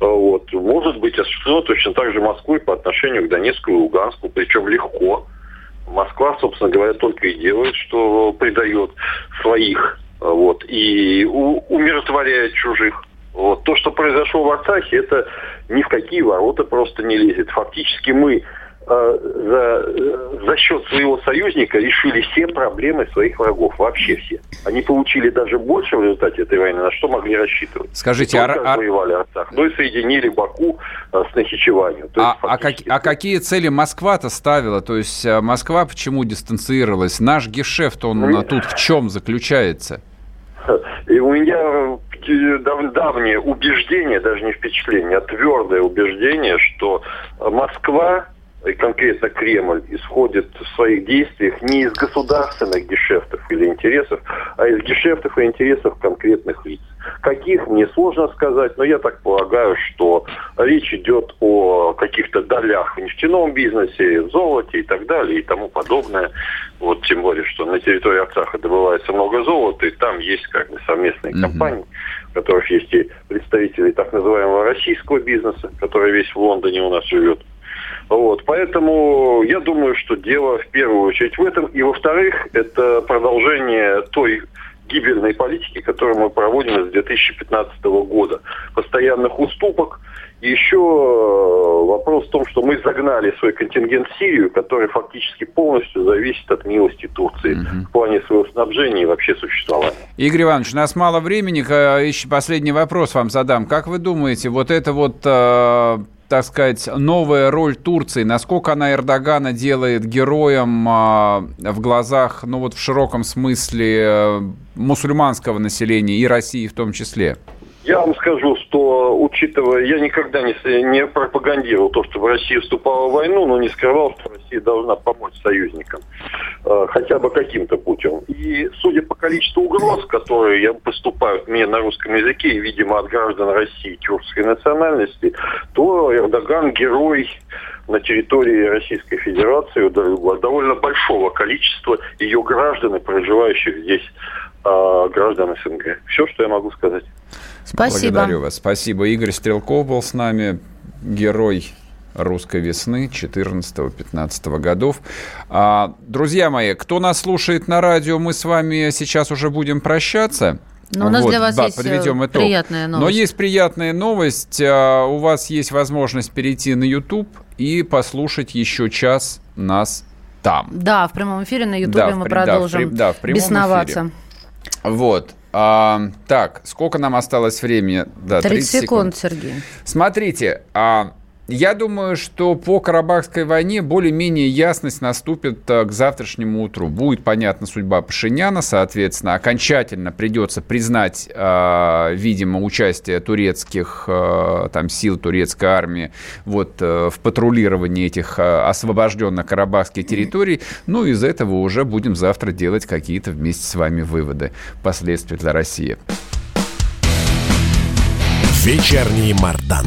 Speaker 8: э, вот, может быть осуществлено точно так же Москвой по отношению к Донецку и Луганску, причем легко. Москва, собственно говоря, только и делает, что предает своих вот, и умиротворяет чужих. Вот. То, что произошло в Арцахе, это ни в какие ворота просто не лезет. Фактически мы э, за, э, за счет своего союзника решили все проблемы своих врагов, вообще все. Они получили даже больше в результате этой войны, на что могли рассчитывать.
Speaker 1: Скажите, а...
Speaker 8: воевали Арцах, но и соединили Баку э, с Нахичеванью.
Speaker 1: А, а, как, а какие цели Москва-то ставила? То есть э, Москва почему дистанцировалась? Наш гешефт, он ну, тут в чем заключается?
Speaker 8: И у меня дав давнее убеждение, даже не впечатление, а твердое убеждение, что Москва и конкретно Кремль исходит в своих действиях не из государственных гешефтов или интересов, а из гешефтов и интересов конкретных лиц. Каких, мне сложно сказать, но я так полагаю, что речь идет о каких-то долях в нефтяном бизнесе, в золоте и так далее и тому подобное. Вот тем более, что на территории Арцаха добывается много золота, и там есть как бы совместные mm-hmm. компании, в которых есть и представители так называемого российского бизнеса, который весь в Лондоне у нас живет. Вот, поэтому я думаю, что дело в первую очередь в этом. И во-вторых, это продолжение той гибельной политики, которую мы проводим с 2015 года. Постоянных уступок. И еще э, вопрос в том, что мы загнали свой контингент в Сирию, который фактически полностью зависит от милости Турции угу. в плане своего снабжения и вообще существования.
Speaker 1: Игорь Иванович, у нас мало времени. Еще последний вопрос вам задам. Как вы думаете, вот это вот э, так сказать, новая роль Турции, насколько она Эрдогана делает героем а, в глазах, ну вот в широком смысле э, мусульманского населения и России в том числе?
Speaker 8: Я вам скажу, что, учитывая, я никогда не, не пропагандировал то, что в России вступала в войну, но не скрывал, что Россия должна помочь союзникам э, хотя бы каким-то путем. И судя по количеству угроз, которые поступают мне на русском языке, и, видимо, от граждан России тюркской национальности, то Эрдоган герой на территории Российской Федерации довольно большого количества ее граждан, проживающих здесь э, граждан СНГ. Все, что я могу сказать.
Speaker 2: Спасибо.
Speaker 1: Благодарю вас. Спасибо. Игорь Стрелков был с нами, герой русской весны 14-15 годов. А, друзья мои, кто нас слушает на радио, мы с вами сейчас уже будем прощаться.
Speaker 2: Но ну, у нас вот, для вас да, есть подведем итог. приятная новость.
Speaker 1: Но есть приятная новость. А, у вас есть возможность перейти на YouTube и послушать еще час нас там.
Speaker 2: Да, в прямом эфире на YouTube да, мы в, продолжим да, в, да, в прямом бесноваться. Эфире.
Speaker 1: Вот. А, так, сколько нам осталось времени?
Speaker 2: Да, 30, 30 секунд, секунд, Сергей.
Speaker 1: Смотрите, а, я думаю, что по Карабахской войне более-менее ясность наступит э, к завтрашнему утру. Будет понятна судьба Пашиняна, соответственно, окончательно придется признать, э, видимо, участие турецких э, там, сил, турецкой армии вот, в патрулировании этих освобожденных карабахских территорий. Ну, из этого уже будем завтра делать какие-то вместе с вами выводы, последствия для России.
Speaker 3: Вечерний Мардан.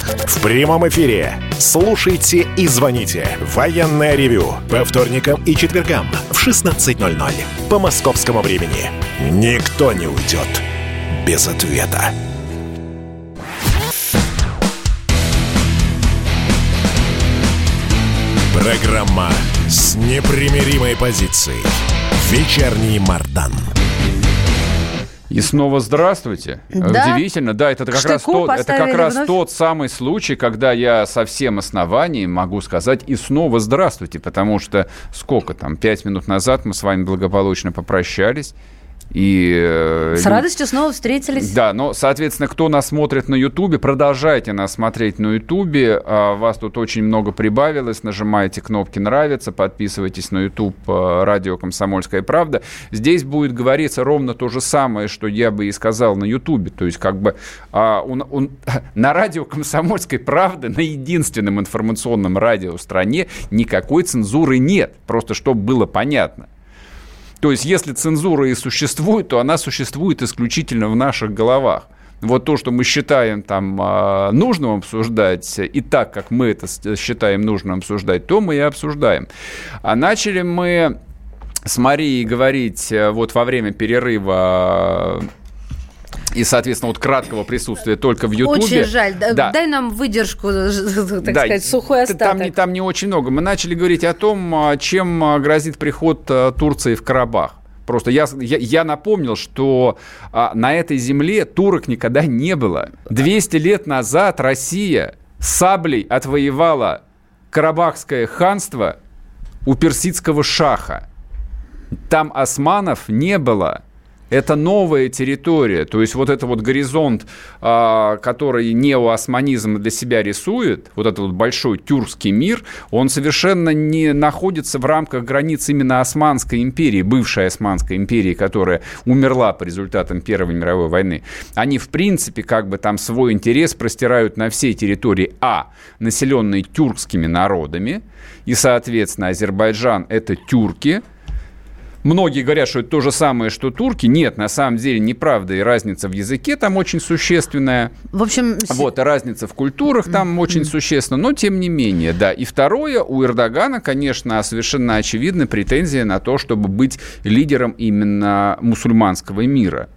Speaker 3: В прямом эфире. Слушайте и звоните. Военное ревю. По вторникам и четвергам в 16.00. По московскому времени. Никто не уйдет без ответа. Программа с непримиримой позицией. Вечерний Мардан.
Speaker 1: И снова здравствуйте.
Speaker 2: Да?
Speaker 1: Удивительно, да, это как раз, тот, это как раз тот самый случай, когда я со всем основанием могу сказать и снова здравствуйте, потому что сколько там, пять минут назад мы с вами благополучно попрощались. И,
Speaker 2: э, С радостью снова встретились.
Speaker 1: Да, но, соответственно, кто нас смотрит на Ютубе, продолжайте нас смотреть на Ютубе. А, вас тут очень много прибавилось. Нажимайте кнопки «Нравится», подписывайтесь на Ютуб э, «Радио Комсомольская правда». Здесь будет говориться ровно то же самое, что я бы и сказал на Ютубе. То есть, как бы а, он, он, на радио «Комсомольской правды», на единственном информационном радио в стране никакой цензуры нет. Просто чтобы было понятно. То есть, если цензура и существует, то она существует исключительно в наших головах. Вот то, что мы считаем там а, нужным обсуждать, и так, как мы это считаем нужным обсуждать, то мы и обсуждаем. А начали мы с Марией говорить э, вот во время перерыва и, соответственно, вот краткого присутствия только в Ютубе.
Speaker 2: Очень жаль. Да. Дай нам выдержку, так да. сказать, сухой остаток.
Speaker 1: Там не, там не очень много. Мы начали говорить о том, а, чем а, грозит приход а, Турции в Карабах. Просто я, я, я напомнил, что а, на этой земле турок никогда не было. 200 лет назад Россия саблей отвоевала Карабахское ханство у персидского шаха. Там османов не было это новая территория. То есть вот это вот горизонт, а, который неоосманизм для себя рисует, вот этот вот большой тюркский мир, он совершенно не находится в рамках границ именно Османской империи, бывшей Османской империи, которая умерла по результатам Первой мировой войны. Они, в принципе, как бы там свой интерес простирают на всей территории А, населенные тюркскими народами, и, соответственно, Азербайджан – это тюрки – Многие говорят, что это то же самое, что турки. Нет, на самом деле неправда. И разница в языке там очень существенная.
Speaker 2: В общем...
Speaker 1: Вот, и разница в культурах там очень существенна. Но тем не менее, да. И второе, у Эрдогана, конечно, совершенно очевидна претензия на то, чтобы быть лидером именно мусульманского мира.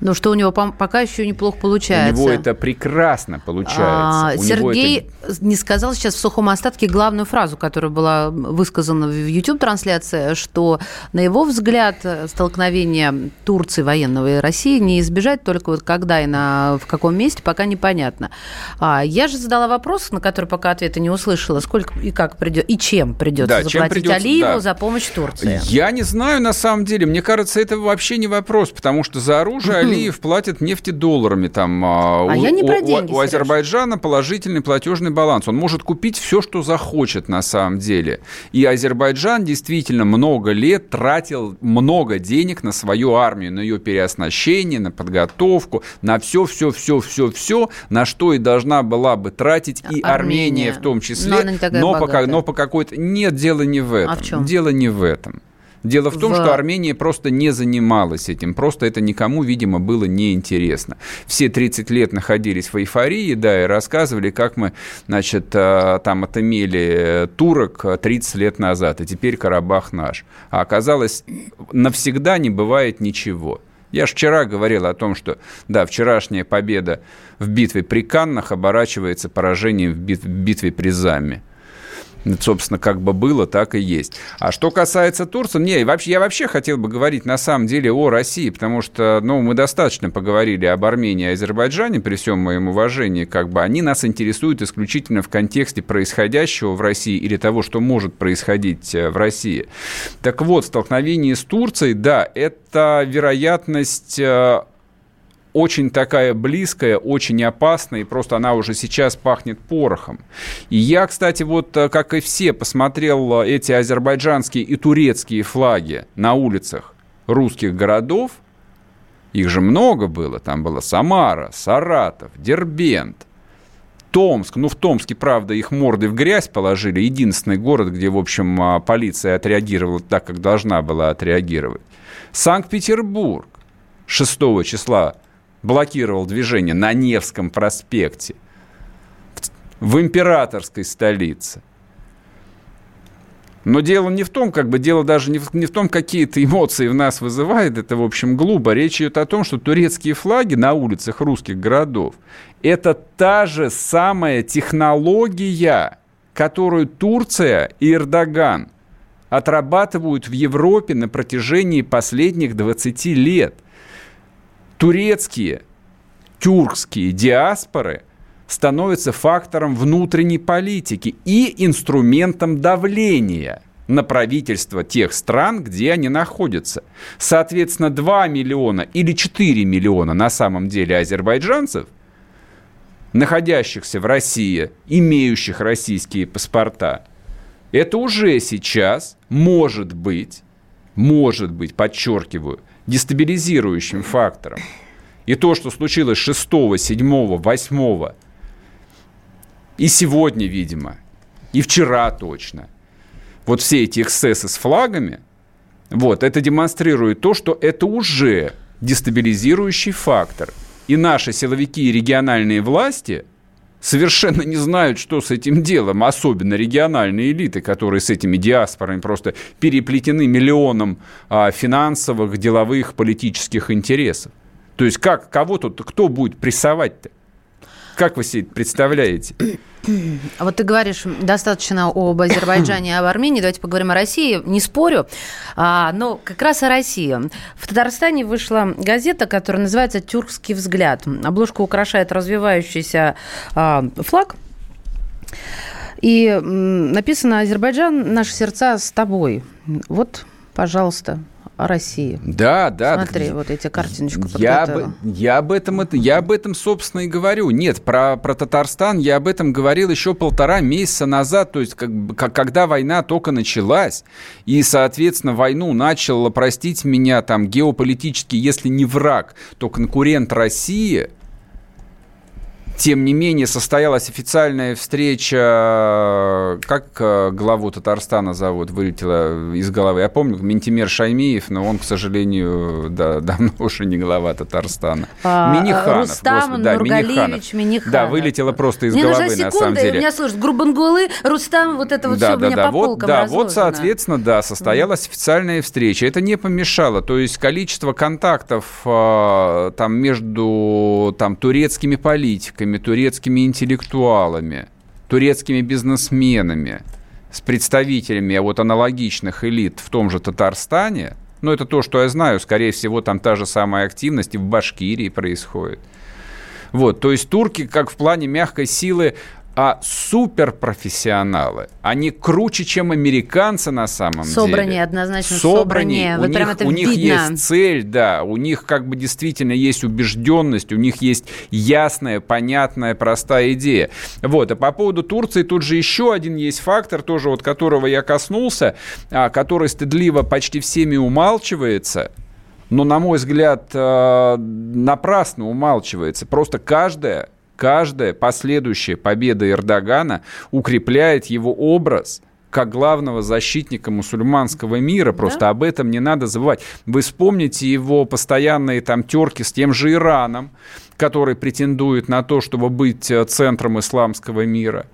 Speaker 2: Но что у него пока еще неплохо получается.
Speaker 1: У него это прекрасно получается. А,
Speaker 2: Сергей это... не сказал сейчас в сухом остатке главную фразу, которая была высказана в YouTube-трансляции, что, на его взгляд, столкновение Турции военного и России не избежать только вот когда и на, в каком месте, пока непонятно. А, я же задала вопрос, на который пока ответа не услышала. Сколько и как придет, и чем придется да, заплатить придется, Алиеву да. за помощь Турции?
Speaker 1: Я не знаю, на самом деле. Мне кажется, это вообще не вопрос, потому что за оружие Алиев платит нефтедолларами. Там,
Speaker 2: а у, я не про деньги,
Speaker 1: у, у Азербайджана положительный платежный баланс. Он может купить все, что захочет на самом деле. И Азербайджан действительно много лет тратил много денег на свою армию, на ее переоснащение, на подготовку, на все, все, все, все, все, на что и должна была бы тратить и Армения, Армения в том числе. Но, но, по, но по какой-то... Нет, дело не в этом. А в чем? Дело не в этом. Дело в том,
Speaker 2: в-
Speaker 1: что Армения просто не занималась этим. Просто это никому, видимо, было неинтересно. Все 30 лет находились в эйфории, да, и рассказывали, как мы, значит, э, там отымели э, турок э, 30 лет назад, и теперь Карабах наш. А оказалось, навсегда не бывает ничего. Я же вчера говорил о том, что, да, вчерашняя победа в битве при Каннах оборачивается поражением в битве при Заме. Собственно, как бы было, так и есть. А что касается Турции, не, вообще, я вообще хотел бы говорить на самом деле о России, потому что, ну, мы достаточно поговорили об Армении и Азербайджане, при всем моем уважении, как бы они нас интересуют исключительно в контексте происходящего в России или того, что может происходить э, в России. Так вот, столкновение с Турцией, да, это вероятность э, очень такая близкая, очень опасная, и просто она уже сейчас пахнет порохом. И я, кстати, вот, э, как и все, посмотрел э, эти азербайджанские и турецкие флаги на улицах русских городов. Их же много было. Там было Самара, Саратов, Дербент, Томск. Ну, в Томске, правда, их морды в грязь положили. Единственный город, где, в общем, а, полиция отреагировала так, как должна была отреагировать. Санкт-Петербург 6 числа блокировал движение на Невском проспекте в императорской столице. Но дело не в том, как бы дело даже не в, не в том, какие это эмоции в нас вызывает, это, в общем, глупо. Речь идет о том, что турецкие флаги на улицах русских городов – это та же самая технология, которую Турция и Эрдоган отрабатывают в Европе на протяжении последних 20 лет. Турецкие, тюркские диаспоры – становится фактором внутренней политики и инструментом давления на правительство тех стран, где они находятся. Соответственно, 2 миллиона или 4 миллиона на самом деле азербайджанцев, находящихся в России, имеющих российские паспорта, это уже сейчас может быть, может быть, подчеркиваю, дестабилизирующим фактором. И то, что случилось 6, 7, 8 и сегодня, видимо, и вчера точно. Вот все эти эксцессы с флагами, вот, это демонстрирует то, что это уже дестабилизирующий фактор. И наши силовики и региональные власти совершенно не знают, что с этим делом, особенно региональные элиты, которые с этими диаспорами просто переплетены миллионом а, финансовых, деловых, политических интересов. То есть как, кого тут, кто будет прессовать-то? Как вы себе представляете?
Speaker 2: А Вот ты говоришь достаточно об Азербайджане и об Армении. Давайте поговорим о России. Не спорю, а, но как раз о России. В Татарстане вышла газета, которая называется «Тюркский взгляд». Обложку украшает развивающийся а, флаг. И м, написано «Азербайджан, наши сердца с тобой». Вот, пожалуйста, о России.
Speaker 1: Да, да.
Speaker 2: Смотри,
Speaker 1: так
Speaker 2: вот эти картиночку
Speaker 1: я, об- я об этом это, я об этом, собственно, и говорю. Нет, про, про Татарстан я об этом говорил еще полтора месяца назад, то есть как, как- когда война только началась, и, соответственно, войну начал, простить меня, там, геополитически, если не враг, то конкурент России, тем не менее, состоялась официальная встреча, как э, главу Татарстана зовут, вылетела из головы. Я помню, Ментимер Шаймиев, но он, к сожалению, да, давно уже не глава Татарстана.
Speaker 2: А,
Speaker 1: Миниханов.
Speaker 2: Рустам
Speaker 1: господи, да,
Speaker 2: Нургалиевич Миниханов.
Speaker 1: Да, вылетела просто из
Speaker 2: Мне
Speaker 1: головы,
Speaker 2: нужна
Speaker 1: на
Speaker 2: секунда,
Speaker 1: самом
Speaker 2: и у
Speaker 1: деле.
Speaker 2: меня, слушай, Гурбангулы, Рустам, вот это вот
Speaker 1: да,
Speaker 2: все у
Speaker 1: да,
Speaker 2: меня
Speaker 1: да.
Speaker 2: по
Speaker 1: вот,
Speaker 2: полкам
Speaker 1: да,
Speaker 2: разложено.
Speaker 1: вот, соответственно, да, состоялась официальная встреча. Это не помешало. То есть количество контактов э, там между там, турецкими политиками, турецкими интеллектуалами, турецкими бизнесменами, с представителями вот аналогичных элит в том же Татарстане, ну, это то, что я знаю, скорее всего, там та же самая активность и в Башкирии происходит. Вот, то есть турки, как в плане мягкой силы, а суперпрофессионалы. Они круче, чем американцы на самом
Speaker 2: Собраннее,
Speaker 1: деле.
Speaker 2: однозначно собраннее. Вот
Speaker 1: У,
Speaker 2: прям
Speaker 1: них,
Speaker 2: это
Speaker 1: у них
Speaker 2: видно.
Speaker 1: есть цель, да. У них как бы действительно есть убежденность, у них есть ясная, понятная, простая идея. Вот. А по поводу Турции тут же еще один есть фактор, тоже вот которого я коснулся, а, который стыдливо почти всеми умалчивается но, на мой взгляд, э, напрасно умалчивается. Просто каждая, каждая последующая победа Эрдогана укрепляет его образ как главного защитника мусульманского мира. Просто да? об этом не надо забывать. Вы вспомните его постоянные там терки с тем же Ираном, который претендует на то, чтобы быть э, центром исламского мира.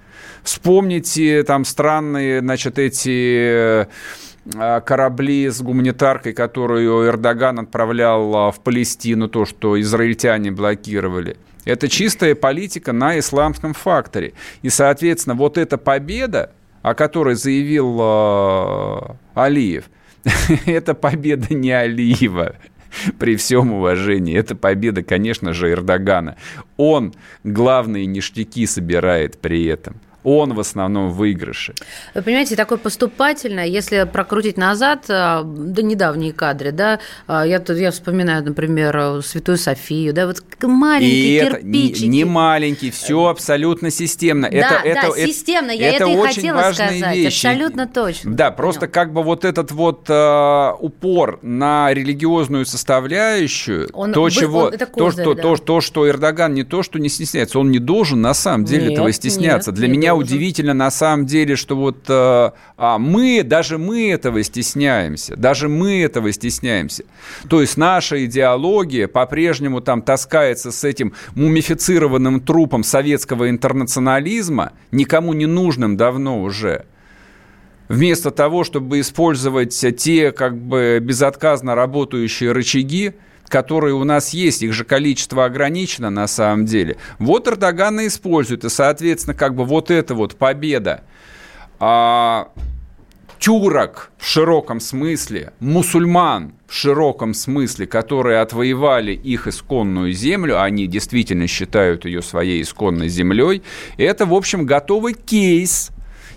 Speaker 1: Вспомните там странные, значит, эти э, корабли с гуманитаркой, которую Эрдоган отправлял в Палестину, то, что израильтяне блокировали. Это чистая политика на исламском факторе. И, соответственно, вот эта победа, о которой заявил э, Алиев, это победа не Алиева при всем уважении. Это победа, конечно же, Эрдогана. Он главные ништяки собирает при этом он в основном в выигрыше.
Speaker 2: Вы понимаете, такое поступательное, если прокрутить назад, а, да недавние кадры, да, а, я тут я вспоминаю, например, Святую Софию, да, вот маленькие и кирпичики.
Speaker 1: Это не, не маленький, все абсолютно системно.
Speaker 2: Да, это, да, это, системно, я это, это и хотела сказать,
Speaker 1: вещи.
Speaker 2: абсолютно точно.
Speaker 1: Да, просто как бы вот этот вот э, упор на религиозную составляющую, он, то, чего, он, это козырь, то, что, да. то, то, что Эрдоган не то, что не стесняется, он не должен на самом деле нет, этого стесняться. Нет, Для меня удивительно на самом деле, что вот э, а, мы, даже мы этого стесняемся, даже мы этого стесняемся. То есть наша идеология по-прежнему там таскается с этим мумифицированным трупом советского интернационализма, никому не нужным давно уже вместо того, чтобы использовать те как бы безотказно работающие рычаги, которые у нас есть, их же количество ограничено на самом деле. Вот Эрдоган и использует, и, соответственно, как бы вот эта вот победа а, тюрок в широком смысле, мусульман в широком смысле, которые отвоевали их исконную землю, они действительно считают ее своей исконной землей, это, в общем, готовый кейс,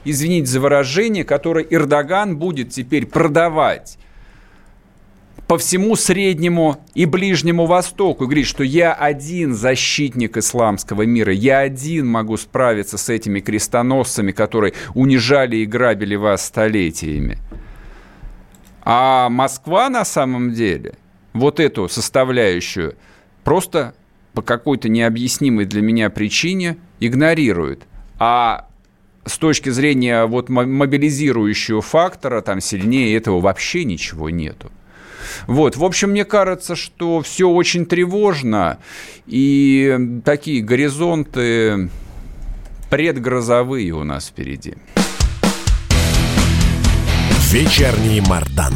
Speaker 1: извините за выражение, который Эрдоган будет теперь продавать по всему Среднему и Ближнему Востоку и говорит, что я один защитник исламского мира, я один могу справиться с этими крестоносцами, которые унижали и грабили вас столетиями. А Москва на самом деле вот эту составляющую просто по какой-то необъяснимой для меня причине игнорирует. А с точки зрения вот мобилизирующего фактора, там сильнее этого вообще ничего нету. Вот, в общем, мне кажется, что все очень тревожно, и такие горизонты предгрозовые у нас впереди.
Speaker 3: Вечерний Мардан.